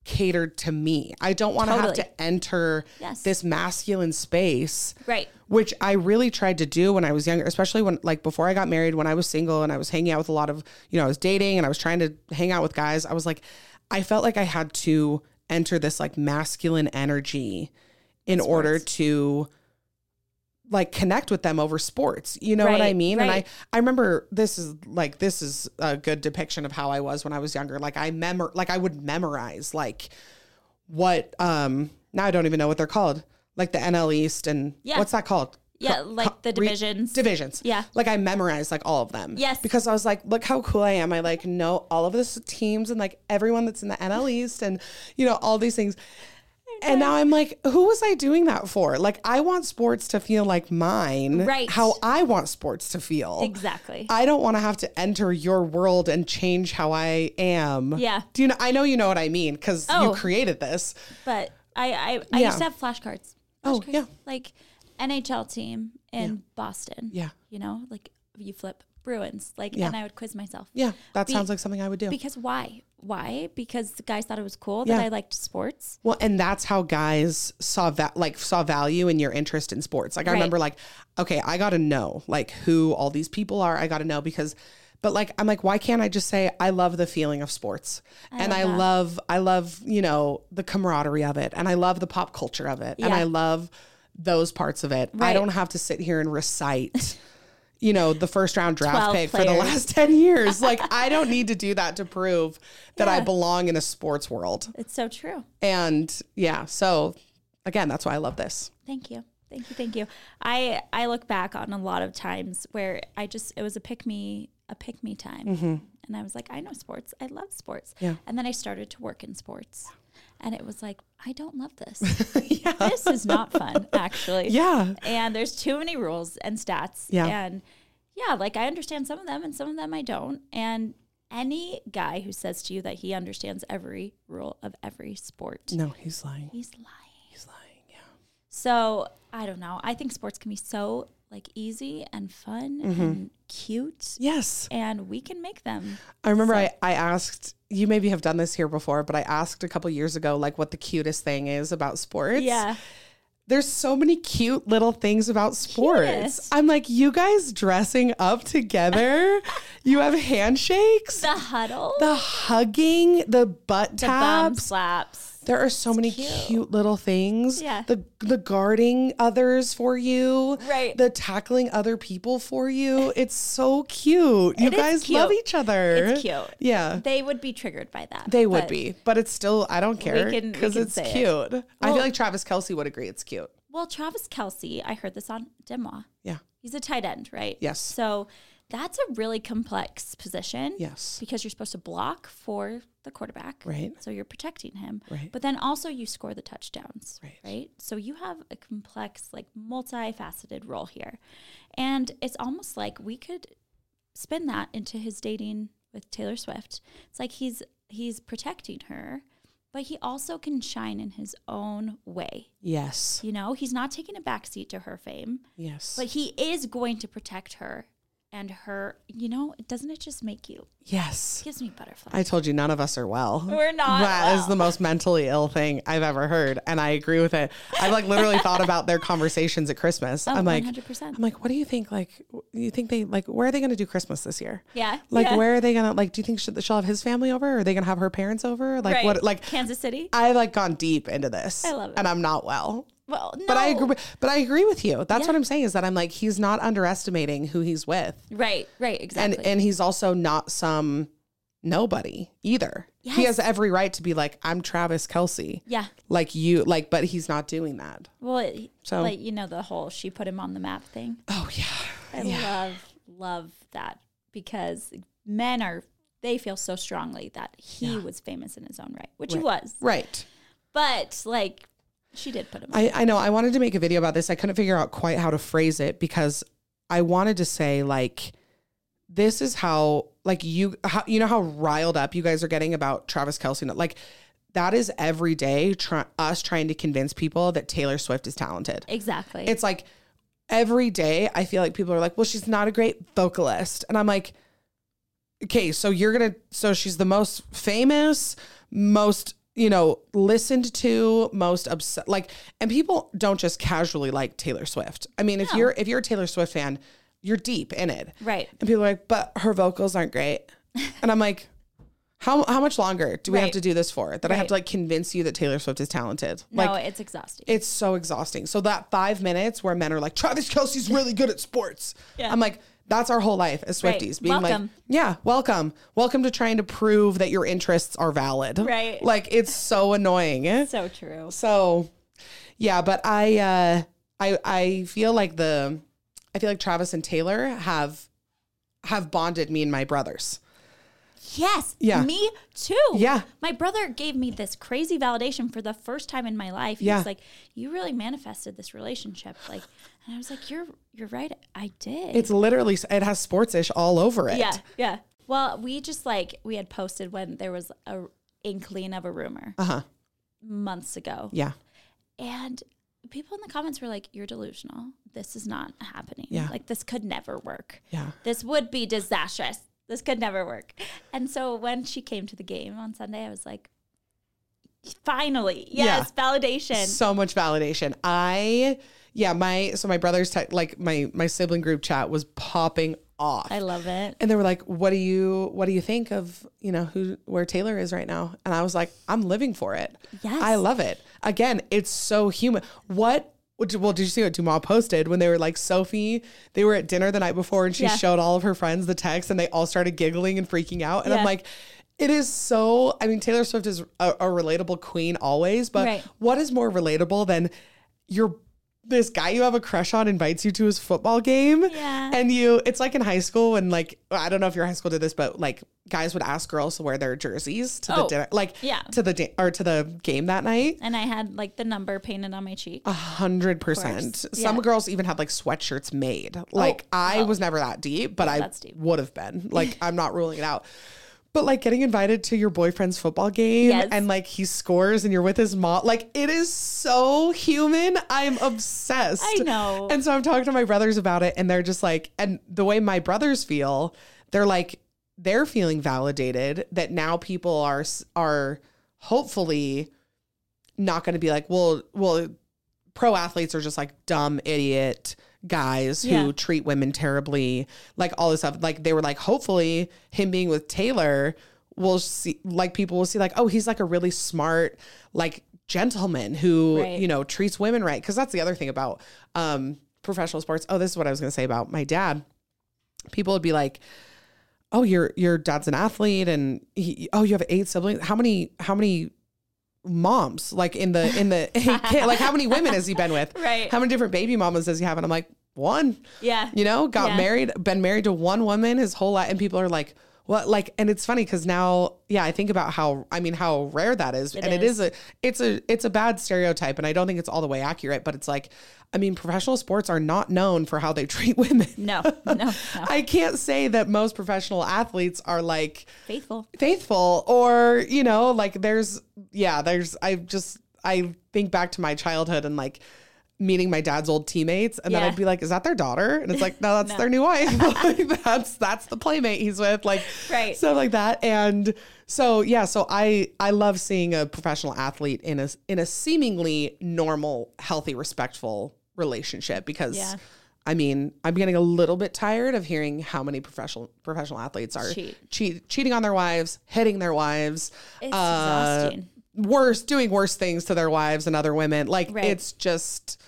B: catered to me. I don't want to totally. have to enter yes. this masculine space.
A: Right.
B: Which I really tried to do when I was younger, especially when like before I got married, when I was single and I was hanging out with a lot of, you know, I was dating and I was trying to hang out with guys. I was like I felt like I had to enter this like masculine energy in Sports. order to like connect with them over sports. You know right, what I mean? Right. And I I remember this is like this is a good depiction of how I was when I was younger. Like I memor like I would memorize like what um now I don't even know what they're called. Like the NL East and yeah. what's that called?
A: Yeah, like the divisions.
B: Re- divisions.
A: Yeah.
B: Like I memorized like all of them.
A: Yes.
B: Because I was like, look how cool I am. I like know all of the teams and like everyone that's in the NL East and you know all these things. And now I'm like, who was I doing that for? Like, I want sports to feel like mine,
A: right?
B: How I want sports to feel.
A: Exactly.
B: I don't want to have to enter your world and change how I am.
A: Yeah.
B: Do you know? I know you know what I mean because oh, you created this.
A: But I, I, I yeah. used to have flashcards.
B: Oh yeah.
A: Like NHL team in yeah. Boston.
B: Yeah.
A: You know, like you flip Bruins, like, yeah. and I would quiz myself.
B: Yeah, that Be- sounds like something I would do.
A: Because why? Why? Because the guys thought it was cool that. I liked sports.
B: Well, and that's how guys saw that, like, saw value in your interest in sports. Like, I right. remember, like, okay, I got to know, like, who all these people are. I got to know because but like i'm like why can't i just say i love the feeling of sports I and love i that. love i love you know the camaraderie of it and i love the pop culture of it yeah. and i love those parts of it right. i don't have to sit here and recite you know, the first round draft pick players. for the last 10 years. like, I don't need to do that to prove that yeah. I belong in a sports world.
A: It's so true.
B: And yeah, so again, that's why I love this.
A: Thank you. Thank you. Thank you. I, I look back on a lot of times where I just, it was a pick me, a pick me time. Mm-hmm. And I was like, I know sports. I love sports.
B: Yeah.
A: And then I started to work in sports and it was like i don't love this. Yeah. this is not fun actually.
B: Yeah.
A: And there's too many rules and stats
B: yeah.
A: and yeah like i understand some of them and some of them i don't. And any guy who says to you that he understands every rule of every sport
B: no he's lying.
A: he's lying.
B: He's lying yeah.
A: So i don't know. I think sports can be so like easy and fun mm-hmm. and cute.
B: Yes.
A: And we can make them.
B: I remember so. I, I asked, you maybe have done this here before, but I asked a couple years ago, like what the cutest thing is about sports.
A: Yeah.
B: There's so many cute little things about sports. Cutest. I'm like, you guys dressing up together. you have handshakes.
A: The huddle.
B: The hugging, the butt the taps.
A: slaps
B: there are so it's many cute. cute. little things.
A: Yeah.
B: The the guarding others for you.
A: Right.
B: The tackling other people for you. It's so cute. You guys cute. love each other.
A: It's cute.
B: Yeah.
A: They would be triggered by that.
B: They would be. But it's still I don't care because it's cute. It. Well, I feel like Travis Kelce would agree it's cute.
A: Well, Travis Kelce, I heard this on DeuxMoi.
B: Yeah.
A: He's a tight end, right?
B: Yes.
A: So that's a really complex position.
B: Yes.
A: Because you're supposed to block for the quarterback.
B: Right.
A: So you're protecting him.
B: Right.
A: But then also you score the touchdowns.
B: Right.
A: Right. So you have a complex, like multifaceted role here. And it's almost like we could spin that into his dating with Taylor Swift. It's like he's he's protecting her, but he also can shine in his own way.
B: Yes.
A: You know, he's not taking a backseat to her fame,
B: Yes.
A: but he is going to protect her and her, you know, doesn't it just make you
B: yes.
A: gives me butterflies.
B: I told you none of us are well.
A: We're not
B: That is
A: well.
B: the most mentally ill thing I've ever heard, and I agree with it. I like literally thought about their conversations at Christmas.
A: Oh,
B: I'm like,
A: 100%.
B: I'm like, what do you think? Like, you think they like where are they going to do Christmas this year?
A: yeah.
B: Like,
A: yeah.
B: where are they gonna like? Do you think she'll, she'll have his family over? Or are they gonna have her parents over? Like,
A: Right.
B: what? Like,
A: Kansas City?
B: I've like gone deep into this.
A: I love it.
B: and I'm not well.
A: Well, no.
B: But I agree. But I agree with you. That's
A: Yeah.
B: what I'm saying is that I'm like he's not underestimating who he's with,
A: Right, right, exactly.
B: and and he's also not some nobody either. He has every right to be like I'm Travis Kelce,
A: yeah.
B: like you, like, but he's not doing that.
A: Well, it,
B: So-
A: like you know the whole she put him on the map thing.
B: Oh yeah,
A: I
B: yeah,
A: love love that because men are they feel so strongly that he
B: Yeah.
A: was famous in his own right, which he was.
B: right.
A: But like she did put him on.
B: I, I know. I wanted to make a video about this. I couldn't figure out quite how to phrase it because I wanted to say like, this is how like you how you know how riled up you guys are getting about Travis Kelce. Like that is every day try, us trying to convince people that Taylor Swift is talented.
A: exactly.
B: It's like every day I feel like people are like, well, she's not a great vocalist, and I'm like, okay, so you're gonna so she's the most famous, most you know listened to, most upset like, and people don't just casually like Taylor Swift. I mean, if you're if you're a Taylor Swift fan, you're deep in it,
A: right.
B: and people are like, but her vocals aren't great, and I'm like. How, how much longer do we have to do this for? That I have to like convince you that Taylor Swift is talented?
A: No,
B: Like
A: it's exhausting.
B: it's so exhausting. So that five minutes where men are like, Travis Kelce's really good at sports.
A: Yeah.
B: I'm like, that's our whole life as
A: Right.
B: Swifties. Being
A: Welcome.
B: like, yeah, welcome. Welcome to trying to prove that your interests are valid.
A: Right.
B: Like it's so annoying.
A: so true.
B: So yeah, but I uh I I feel like the I feel like Travis and Taylor have have bonded me and my brothers.
A: Yes.
B: Yeah.
A: Me too.
B: Yeah.
A: My brother gave me this crazy validation for the first time in my life. He
B: Yeah.
A: was like, "You really manifested this relationship." Like, and I was like, "You're you're right. I did."
B: It's literally it has sports-ish all over it.
A: yeah, yeah. Well, we just like we had posted when there was a inkling of a rumor
B: Uh-huh.
A: months ago,
B: Yeah.
A: and people in the comments were like, "You're delusional. This is not happening.
B: Yeah.
A: Like this could never work.
B: Yeah.
A: This would be disastrous. This could never work." And so when she came to the game on Sunday, I was like, "Finally, yes, validation."
B: so much validation. I yeah, my so my brother's te- like my my sibling group chat was popping off.
A: I love it.
B: and they were like, "What do you what do you think of, you know, who where Taylor is right now?" And I was like, "I'm living for it.
A: Yes.
B: I love it. Again, it's so human. What well, did you see what DeuxMoi posted when they were like Sophie? They were at dinner the night before, and she
A: Yeah.
B: showed all of her friends the text, and they all started giggling and freaking out. And
A: Yeah.
B: I'm like, it is so. I mean, Taylor Swift is a, a relatable queen always, but
A: Right.
B: what is more relatable than your this guy you have a crush on invites you to his football game?
A: Yeah.
B: And you, it's like in high school when like I don't know if your high school did this, but like guys would ask girls to wear their jerseys to the
A: Oh,
B: dinner, like
A: yeah.
B: to the da- or to the game that night.
A: And I had like the number painted on my cheek.
B: A hundred percent. Some
A: Yeah. Oh,
B: girls even had like sweatshirts made. Like oh, I
A: well.
B: was never that deep, but I would have been. Like I'm not ruling it out. But like getting invited to your boyfriend's football game
A: Yes.
B: and like he scores and you're with his mom, like it is so human. I'm obsessed.
A: I know.
B: And so I'm talking to my brothers about it and they're just like, and the way my brothers feel, they're like, they're feeling validated that now people are are hopefully not going to be like, well, well, pro athletes are just like dumb idiot guys who
A: Yeah.
B: treat women terribly, like all this stuff. Like they were like, hopefully, him being with Taylor will see, like people will see, like, oh, he's like a really smart, like gentleman who
A: Right.
B: you know treats women right. Because that's the other thing about um, professional sports. Oh, this is what I was going to say about my dad. People would be like, oh your your dad's an athlete and he, oh you have eight siblings how many how many moms like in the in the like how many women has he been with
A: Right.
B: how many different baby mamas does he have and i'm like one
A: Yeah.
B: you know got
A: Yeah.
B: married been married to one woman his whole life and people are like Well, like, and it's funny because now, yeah, I think about how, I mean, how rare that is,
A: It
B: and it
A: is.
B: is a, it's a, it's a bad stereotype, and I don't think it's all the way accurate. But it's like, I mean, professional sports are not known for how they treat women.
A: No, no, no.
B: I can't say that most professional athletes are like
A: Faithful.
B: faithful or you know like there's yeah there's i just i think back to my childhood and like meeting my dad's old teammates and then i'd be like is that their daughter and it's like no that's
A: No.
B: their new wife like, that's that's the playmate he's with like
A: Right.
B: stuff like that and so yeah so i i love seeing a professional athlete in a in a seemingly normal healthy respectful relationship because
A: Yeah.
B: I mean, I'm getting a little bit tired of hearing how many professional professional athletes are
A: Cheat.
B: cheat, cheating on their wives, hitting their wives,
A: It's
B: uh,
A: exhausting.
B: worse, doing worse things to their wives and other women. Like
A: Right.
B: it's just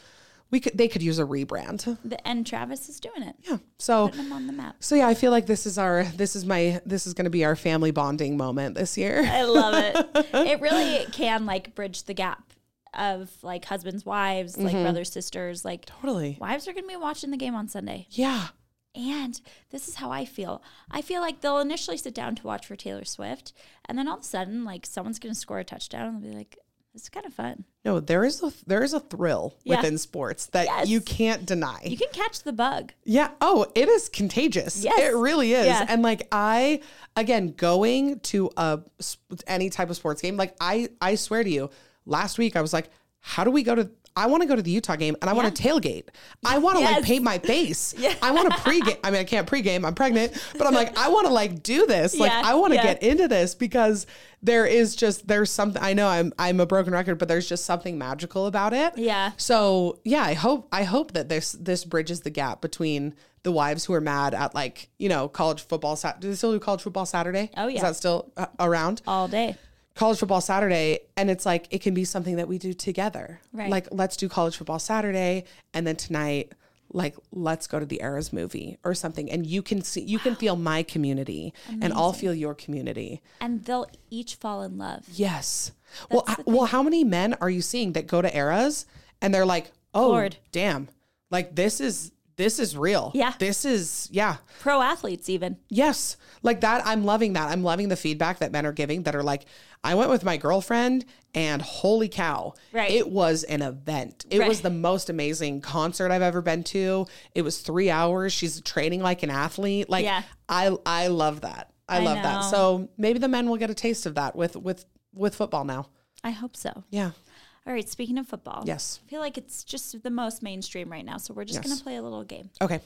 B: we could they could use a rebrand.
A: The, and Travis is doing it.
B: Yeah. So
A: Putting him on the map.
B: so yeah, I feel like this is our this is my this is going to be our family bonding moment this year.
A: I love it. it really can like bridge the gap of like husbands, wives, like
B: Mm-hmm.
A: brothers, sisters. Like
B: Totally.
A: wives are going to be watching the game on Sunday.
B: Yeah.
A: And this is how I feel. I feel like they'll initially sit down to watch for Taylor Swift, and then all of a sudden, like someone's going to score a touchdown, and they'll be like, "This is kind of fun."
B: No, there is a there is a thrill
A: Yeah.
B: within sports that
A: Yes.
B: you can't deny.
A: You can catch the bug.
B: Yeah. Oh, it is contagious.
A: Yes.
B: It really is.
A: Yeah.
B: And like I, again, going to a any type of sports game, like I, I swear to you, last week I was like, how do we go to? I want to go to the Utah game and I want to tailgate. I want to like paint my face. I want to pregame. I mean, I can't pregame. I'm pregnant, but I'm like, I want to like do this. Like,
A: Yeah.
B: I want to
A: Yeah.
B: get into this because there is just there's something. I know I'm I'm a broken record, but there's just something magical about it.
A: Yeah.
B: So yeah, I hope I hope that this this bridges the gap between the wives who are mad at like you know college football. Do they still do college football Saturday?
A: Oh, yeah.
B: is that still uh, around?
A: all day.
B: College football Saturday, and it's like it can be something that we do together.
A: Right.
B: Like let's do college football Saturday, and then tonight. Like let's go to the Eras movie or something, and you can see you can feel my community, and I'll feel your community.
A: And they'll each fall in love.
B: Yes. Well, I- well, how many men are you seeing that go to eras and they're like, "Oh,
A: Lord.
B: damn! Like this is this is real.
A: Yeah.
B: this is yeah,
A: Pro athletes, even.
B: yes, like that. I'm loving that. I'm loving the feedback that men are giving that are like, I went with my girlfriend and holy cow,
A: Right.
B: it was an event. It was the most amazing concert I've ever been to. It was three hours. She's training like an athlete. Like
A: Yeah.
B: I I love that. I,
A: I
B: love that. So maybe the men will get a taste of that with with with football now.
A: I hope so.
B: Yeah.
A: All right. Speaking of football,
B: Yes.
A: I feel like it's just the most mainstream right now. So we're just
B: Yes.
A: going to play a little game.
B: Okay.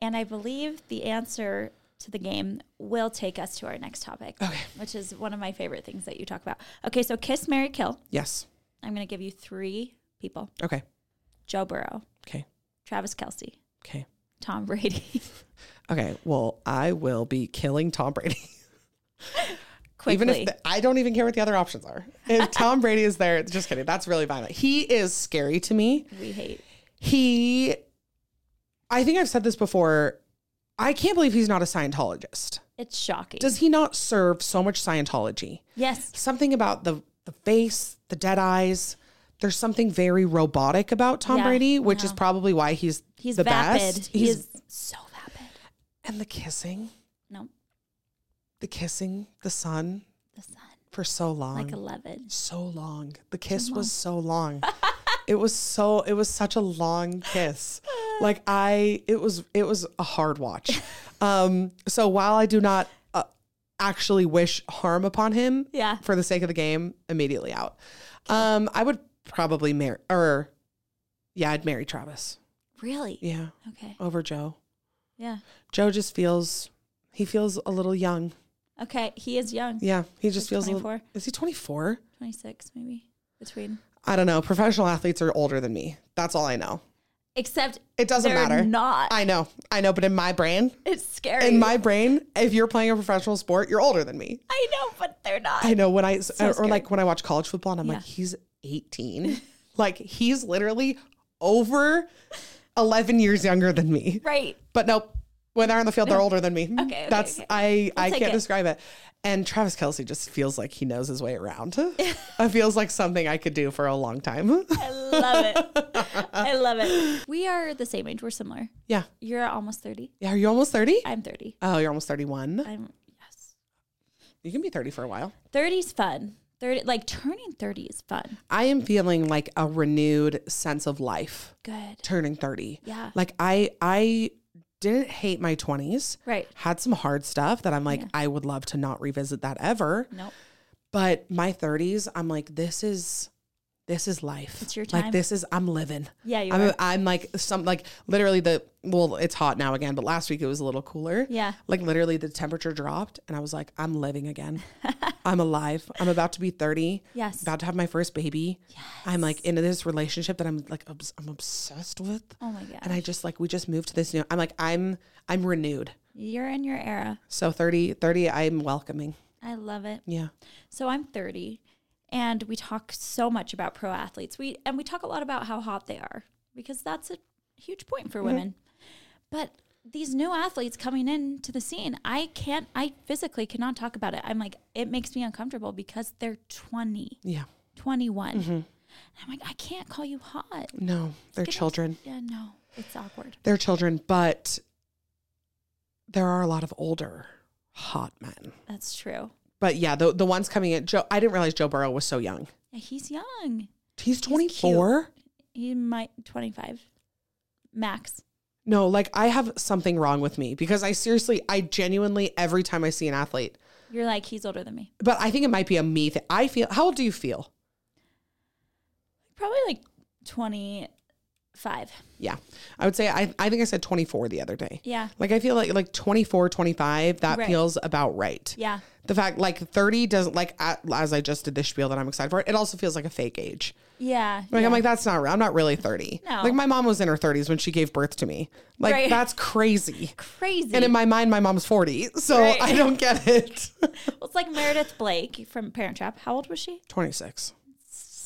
A: And I believe the answer to the game will take us to our next topic,
B: Okay.
A: which is one of my favorite things that you talk about. Okay. So kiss, Mary, kill.
B: Yes.
A: I'm going to give you three people
B: Okay.
A: Joe Burrow,
B: Okay.
A: Travis Kelce,
B: Okay.
A: Tom Brady.
B: Okay. Well, I will be killing Tom Brady.
A: Quickly.
B: Even if the, I don't even care what the other options are. If Tom Brady is there, just kidding. That's really violent. He is scary to me.
A: we hate.
B: He, I think I've said this before. I can't believe he's not a Scientologist.
A: It's shocking.
B: Does he not serve so much Scientology?
A: yes.
B: Something about the the face, the dead eyes. There's something very robotic about Tom
A: Yeah,
B: Brady, which is probably why he's
A: He's
B: the
A: vapid.
B: best.
A: He
B: He's
A: is so vapid.
B: and the kissing, the kissing, the sun
A: the sun.
B: for so long.
A: Like 11.
B: so long. The kiss was so long. it was so it was such a long kiss. Like I it was it was a hard watch. Um so while I do not uh, actually wish harm upon him
A: Yeah.
B: for the sake of the game, immediately out. Um I would probably marry or yeah, I'd marry Travis.
A: Really?
B: Yeah,
A: Okay.
B: over Joe.
A: Yeah.
B: Joe just feels he feels a little young.
A: Okay. He is young.
B: Yeah, he just
A: He's
B: feels a little,
A: 24.
B: Is he 24?
A: 26, maybe. Between.
B: I don't know. Professional athletes are older than me. That's all I know.
A: Except
B: It doesn't
A: they're
B: matter.
A: not.
B: I know. I know, but in my brain,
A: it's scary.
B: in my brain, if you're playing a professional sport, you're older than me.
A: I know, but they're not.
B: I know when I or, or
A: scary.
B: like when I watch college football and I'm
A: Yeah.
B: like, he's 18. like he's literally over 11 years younger than me.
A: Right.
B: But nope. When they're on the field, they're older than me.
A: Okay, okay,
B: That's
A: okay.
B: I I
A: take
B: can't
A: it.
B: describe it. And Travis Kelce just feels like he knows his way around. it feels like something I could do for a long time.
A: I love it. I love it. We are the same age. We're similar.
B: yeah.
A: You're almost 30.
B: Yeah. Are you almost 30?
A: I'm 30.
B: Oh, you're almost 31.
A: I'm yes.
B: You can be 30 for a while.
A: 30's fun. 30 like turning 30 is fun.
B: I am feeling like a renewed sense of life
A: Good.
B: turning 30.
A: Yeah.
B: Like I I didn't hate my 20s.
A: Right.
B: Had some hard stuff that I'm like I would love to not revisit that ever.
A: Nope.
B: But my 30s, I'm like this is this is life.
A: It's your time.
B: Like this is I'm living.
A: Yeah, you
B: I'm,
A: are.
B: I'm like some like literally the well it's hot now again but last week it was a little cooler
A: Yeah.
B: like literally the temperature dropped and I was like I'm living again I'm alive I'm about to be 30
A: Yes.
B: about to have my first baby Yes. I'm like into this relationship that I'm like obs- I'm obsessed with
A: Oh my god.
B: and I just like we just moved to this new I'm like I'm I'm renewed
A: You're in your era.
B: so 30 30 I'm welcoming
A: I love it.
B: yeah
A: So I'm 30 and we talk so much about pro athletes. We and we talk a lot about how hot they are because that's a huge point for mm-hmm. women. But these new athletes coming into the scene, I can't I physically cannot talk about it. I'm like it makes me uncomfortable because they're 20,
B: yeah
A: 21. Mm-hmm. And I'm like I can't call you hot.
B: no they're
A: Get
B: children
A: Yeah, no. It's awkward.
B: they're children but there are a lot of older hot men
A: That's true.
B: But yeah, the the ones coming in, Joe. I didn't realize Joe Burrow was so young.
A: Yeah, he's young.
B: He's twenty four.
A: He might 25 max.
B: No, like I have something wrong with me because I seriously, I genuinely every time I see an athlete,
A: You're like he's older than me.
B: but I think it might be a me thing. I feel. How old do you feel?
A: Probably like 25.
B: Yeah, I would say I. I think I said twenty four the other day.
A: Yeah.
B: Like I feel like like 24, 25, That
A: Right.
B: feels about right.
A: Yeah.
B: The fact like thirty doesn't like a- as I just did this spiel that I'm excited for. It also feels like a fake age.
A: Yeah.
B: Like
A: yeah.
B: I'm like that's not. real. I'm not really thirty.
A: No.
B: Like my mom was in her thirties when she gave birth to me. Like
A: Right.
B: that's crazy.
A: crazy.
B: And in my mind, my mom's 40. So
A: Right.
B: I don't get it.
A: well, it's like Meredith Blake from Parent Trap. How old was she?
B: 26.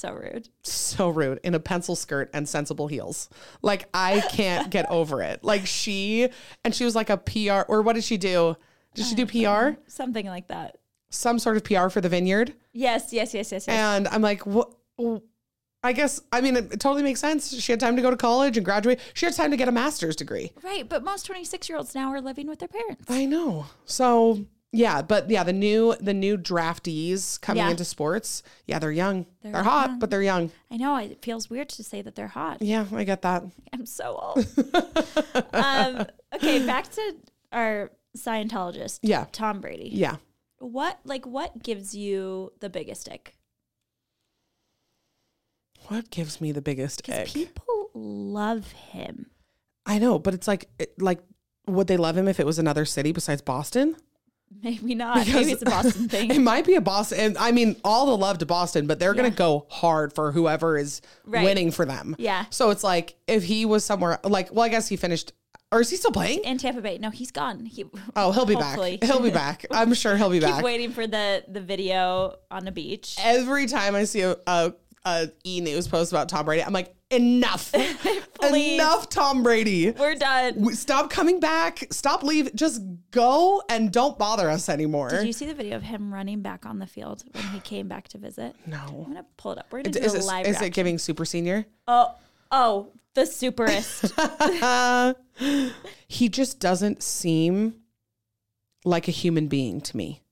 A: So rude.
B: So rude in a pencil skirt and sensible heels. Like I can't get over it. Like she, and she was like a PR, or what did she do? Did she do PR?
A: Something like that.
B: Some sort of PR for the vineyard.
A: Yes, yes, yes, yes, yes.
B: And I'm like, what? I guess, I mean, it, it totally makes sense. She had time to go to college and graduate. She had time to get a master's degree.
A: right. But most 26 year olds now are living with their parents.
B: I know. So yeah, but yeah, the new the new draftees coming
A: Yeah.
B: into sports, yeah, they're young. They're,
A: They're
B: hot,
A: young.
B: but they're young.
A: I know it feels weird to say that they're hot.
B: Yeah, I get that.
A: I'm so old. um, okay, back to our Scientologist,
B: Yeah.
A: Tom Brady.
B: Yeah.
A: What like what gives you the biggest ick?
B: What gives me the biggest
A: Because
B: ick?
A: people love him.
B: I know, but it's like it, like would they love him if it was another city besides Boston?
A: Maybe not.
B: Because-
A: Maybe it's a Boston thing.
B: It might be a Boston. And I mean, all the love to Boston, but they're
A: Yeah.
B: going to go hard for whoever is
A: Right.
B: winning for them.
A: Yeah.
B: So it's like if he was somewhere like, well, I guess he finished, or is he still playing?
A: in Tampa Bay. No, he's gone. He,
B: Oh, he'll be
A: hopefully.
B: back. He'll be back. I'm sure he'll be
A: Keep
B: back.
A: waiting for the the video on the beach.
B: Every time I see a, a, a e news post about Tom Brady, I'm like, enough, enough, Tom Brady.
A: We're done.
B: Stop coming back. Stop leave. Just go and don't bother us anymore.
A: Did you see the video of him running back on the field when he came back to visit?
B: No.
A: I'm gonna pull it up. We're gonna
B: Is,
A: do a
B: it,
A: live
B: is it giving super senior?
A: Oh, oh, the superest.
B: He just doesn't seem like a human being to me.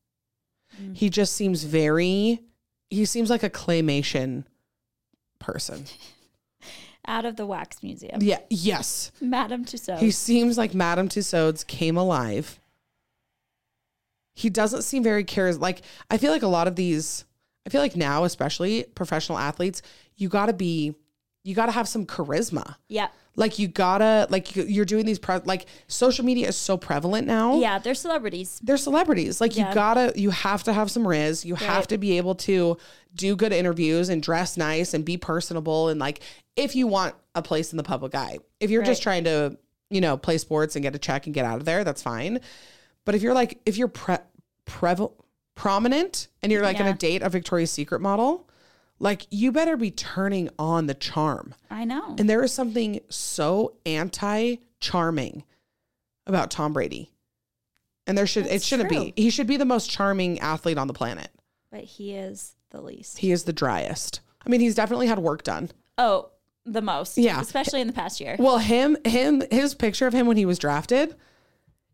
A: Mm.
B: He just seems very, he seems like a claymation person.
A: Out of the wax museum.
B: Yeah. Yes.
A: Madame Tussauds.
B: He seems like Madame Tussauds came alive. He doesn't seem very charismatic. Like I feel like a lot of these, I feel like now, especially professional athletes, you got to be, you got to have some charisma.
A: yeah.
B: Like you gotta, like you- you're doing these, pre- like social media is so prevalent now.
A: Yeah, they're celebrities.
B: They're celebrities. Like
A: Yeah.
B: you gotta, you have to have some riz. You have to be able to do good interviews and dress nice and be personable. And like, if you want a place in the public eye, if you're just trying to, you know, play sports and get a check and get out of there, that's fine. But if you're like, if you're pre- preval- prominent and you're like
A: Yeah.
B: gonna date a Victoria's Secret model, like you better be turning on the charm.
A: I know.
B: And there is something so anti charming about Tom Brady. And there should
A: That's
B: it shouldn't
A: true.
B: be. He should be the most charming athlete on the planet.
A: But he is the least.
B: He is the driest. I mean, he's definitely had work done.
A: oh, the most.
B: Yeah.
A: Especially in the past year.
B: Well, him, him, his picture of him when he was drafted,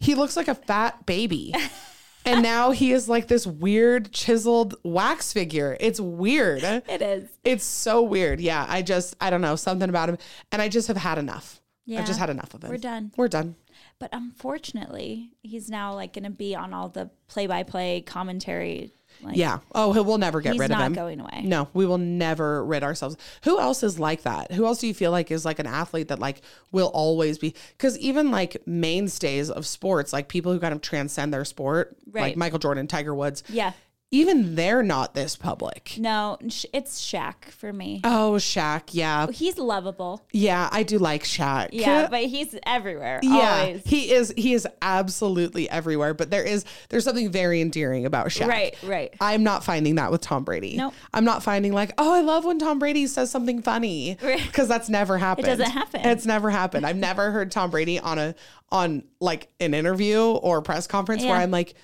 B: he looks like a fat baby. and now he is like this weird chiseled wax figure. It's weird.
A: It is.
B: It's so weird. Yeah. I just, I don't know, something about him. And I just have had enough.
A: Yeah.
B: I've just had enough of him.
A: We're done.
B: We're done.
A: But unfortunately, he's now like going to be on all the play-by-play commentary. Like,
B: Yeah. Oh, we'll never get rid of it.
A: He's not
B: him.
A: going away.
B: No, we will never rid ourselves. Who else is like that? Who else do you feel like is like an athlete that like will always be? Because even like mainstays of sports, like people who kind of transcend their sport, like Michael Jordan, Tiger Woods,
A: Yeah.
B: Even they're not this public.
A: No, it's Shaq for me.
B: Oh, Shaq. Yeah.
A: Oh, he's lovable.
B: Yeah. I do like Shaq.
A: Yeah, but he's everywhere.
B: Yeah,
A: Always.
B: he is. He is absolutely everywhere. But there is there's something very endearing about Shaq.
A: Right, right.
B: I'm not finding that with Tom Brady.
A: Nope.
B: I'm not finding like, oh, I love when Tom Brady says something funny because that's never happened.
A: It doesn't happen.
B: It's never happened. I've never heard Tom Brady on a on like an interview or press conference where I'm like,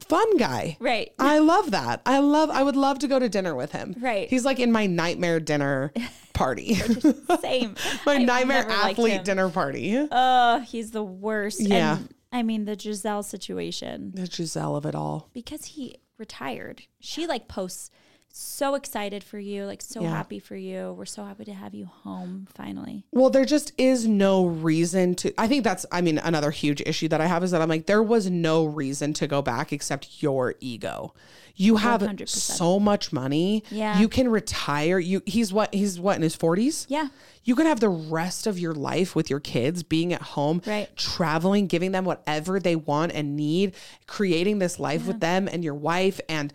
B: fun guy.
A: Right.
B: I love that. I love. I would love to go to dinner with him.
A: Right.
B: He's like in my nightmare dinner party.
A: Same.
B: my
A: I've
B: nightmare athlete dinner party.
A: Oh, he's the worst.
B: Yeah.
A: And, I mean, the Gisele situation
B: The Gisele of it all.
A: because he retired. She like posts so excited for you, like so
B: Yeah.
A: happy for you. We're so happy to have you home finally.
B: Well, there just is no reason to. I think that's, I mean, another huge issue that I have is that I'm like, there was no reason to go back except your ego. You have
A: 100%.
B: so much money.
A: Yeah.
B: You can retire. You he's what he's what in his 40s?
A: Yeah.
B: You could have the rest of your life with your kids, being at home,
A: Right.
B: traveling, giving them whatever they want and need, creating this life with them and your wife and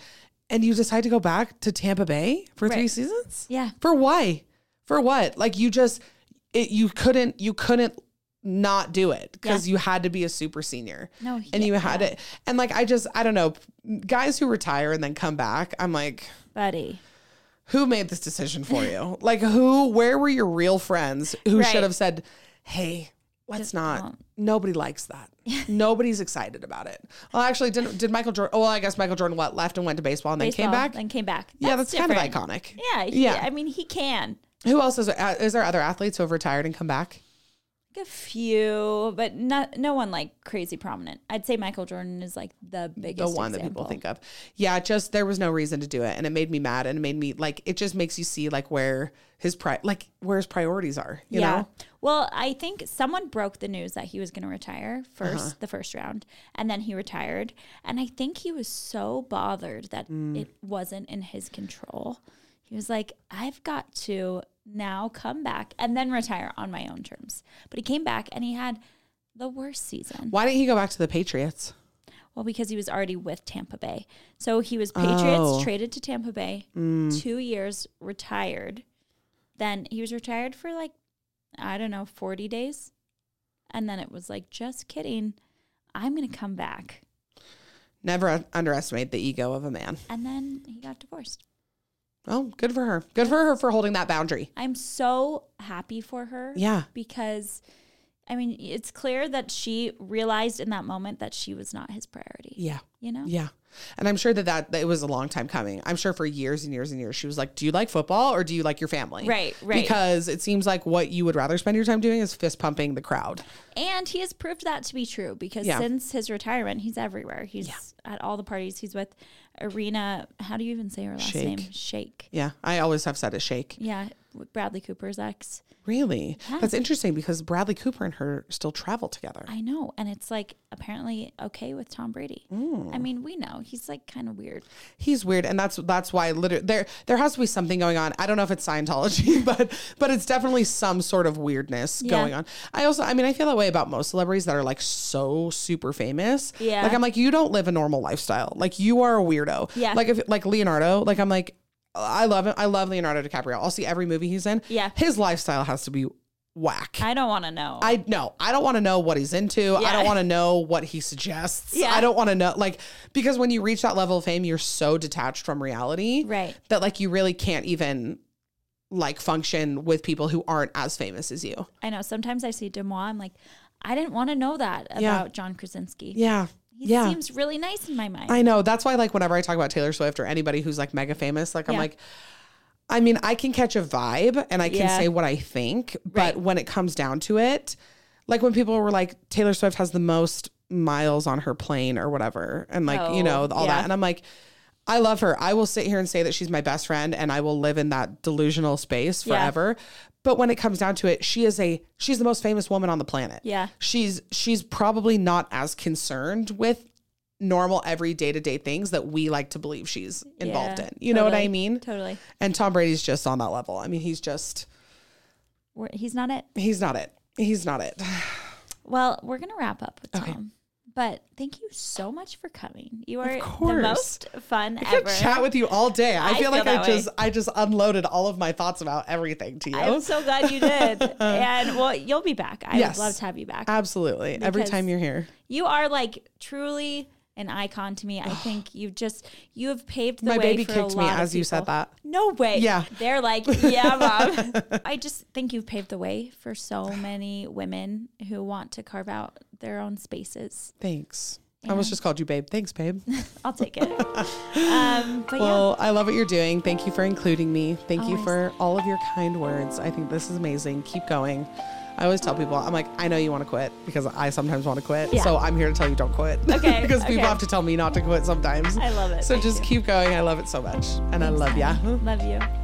B: and you decide to go back to Tampa Bay for three seasons?
A: Yeah.
B: For why? For what? Like you just it, you couldn't you couldn't not do it because you had to be a super senior.
A: No,
B: And
A: yeah,
B: you had
A: yeah.
B: it. And like I just I don't know, guys who retire and then come back, I'm like
A: Buddy.
B: who made this decision for you? like who where were your real friends who
A: Right.
B: should have said, "Hey, let's
A: Just
B: not."
A: don't.
B: Nobody likes that. Nobody's excited about it. Well, actually, did did Michael Jordan? Oh, well, I guess Michael Jordan what left and went to baseball and then came back.
A: Then came back.
B: yeah, that's, kind of iconic.
A: Yeah. He,
B: Yeah.
A: I mean, he can.
B: Who else is uh, is there other athletes who have retired and come back?
A: A few, but not no one like crazy prominent. I'd say Michael Jordan is like the biggest.
B: The one that people think of. Yeah, just there was no reason to do it, and it made me mad, and it made me like it just makes you see like where his pri like where his priorities are. You
A: yeah.
B: know,
A: Well, I think someone broke the news that he was going to retire 1st
B: Uh-huh.
A: the first round, and then he retired. And I think he was so bothered that
B: Mm.
A: it wasn't in his control. He was like, I've got to now come back and then retire on my own terms. But he came back and he had the worst season.
B: why didn't he go back to the Patriots?
A: Well, because he was already with Tampa Bay. So he was Patriots,
B: Oh. Mm.
A: traded to Tampa Bay, two years, retired. Then he was retired for like, I don't know, 40 days. And then it was like, just kidding. I'm going to come back.
B: Never un- underestimate the ego of a man.
A: And then he got divorced.
B: Oh, good for her. Good for her for holding that boundary.
A: I'm so happy for her.
B: Yeah.
A: Because, I mean, it's clear that she realized in that moment that she was not his priority.
B: Yeah.
A: You know?
B: Yeah. And I'm sure that, that that it was a long time coming. I'm sure for years and years and years she was like, "Do you like football or do you like your family?"
A: Right, right.
B: Because it seems like what you would rather spend your time doing is fist pumping the crowd.
A: And he has proved that to be true because
B: Yeah.
A: since his retirement, he's everywhere. He's at all the parties. He's with Irina. How do you even say her last
B: Shayk.
A: name? Shayk.
B: Yeah, I always have said a shake.
A: Yeah, Bradley Cooper's ex.
B: Really?
A: Yeah.
B: That's interesting because Bradley Cooper and her still travel together.
A: I know, and it's like apparently okay with Tom Brady.
B: Mm.
A: I mean, we know he's like kind of weird.
B: He's weird, and that's that's why literally there there has to be something going on. I don't know if it's Scientology, but but it's definitely some sort of weirdness
A: Yeah.
B: going on. I also, I mean, I feel that way about most celebrities that are like so super famous.
A: Yeah.
B: like I'm like you don't live a normal lifestyle. Like you are a weirdo.
A: Yeah.
B: like if like Leonardo, like I'm like I love him. I love Leonardo DiCaprio. I'll see every movie he's in.
A: Yeah.
B: his lifestyle has to be whack.
A: I don't want to know.
B: I no, I don't want to know what he's into. I don't want to know what he suggests.
A: Yeah.
B: I don't want to know like because when you reach that level of fame, you're so detached from reality
A: right.
B: that like you really can't even like function with people who aren't as famous as you.
A: I know. Sometimes I see DeuxMoi. I'm like, I didn't want to know that about yeah. John Krasinski.
B: Yeah.
A: He
B: yeah.
A: seems really nice in my mind.
B: I know. That's why, like, whenever I talk about Taylor Swift or anybody who's like mega famous, like, I'm like, I mean, I can catch a vibe and I can yeah. say what I think, but right. when it comes down to it, like when people were like, Taylor Swift has the most miles on her plane or whatever, and like, oh, you know, oh, all yeah. that. And I'm like, I love her. I will sit here and say that she's my best friend and I will live in that delusional space forever. Yeah. But when it comes down to it, she is a she's the most famous woman on the planet.
A: Yeah.
B: She's she's probably not as concerned with normal every day-to-day things that we like to believe she's involved yeah, in. You totally, know what I mean?
A: Totally.
B: And Tom Brady's just on that level. I mean, he's just
A: he's not it.
B: He's not it. He's not it.
A: Well, we're going to wrap up with Tom. Okay. But thank you so much for coming. You are the most fun I
B: ever. chat with you all day. I, I feel, feel, like I way. just I just unloaded all of my thoughts about everything to you.
A: I'm so glad you did. and well, you'll be back. I yes, would love to have you back.
B: Absolutely. Every time you're here.
A: You are like truly an icon to me. I think you've just you have paved the
B: My
A: way.
B: My baby kicked me as you said that.
A: No way.
B: Yeah.
A: They're like, yeah, mom. I just think you've paved the way for so many women who want to carve out their own spaces.
B: Thanks. I almost just called you babe. Thanks, babe.
A: I'll take it. um,
B: well, yeah. I love what you're doing. Thank you for including me. Thank Always. you for all of your kind words. I think this is amazing. Keep going. I always tell people, I'm like, I know you want to quit because I sometimes want to quit. Yeah. So I'm here to tell you don't quit.
A: Okay.
B: because
A: okay.
B: people have to tell me not to quit sometimes.
A: I love it.
B: So Thank just you. keep going. I love it so much. And Thanks, I love ya.
A: Love you.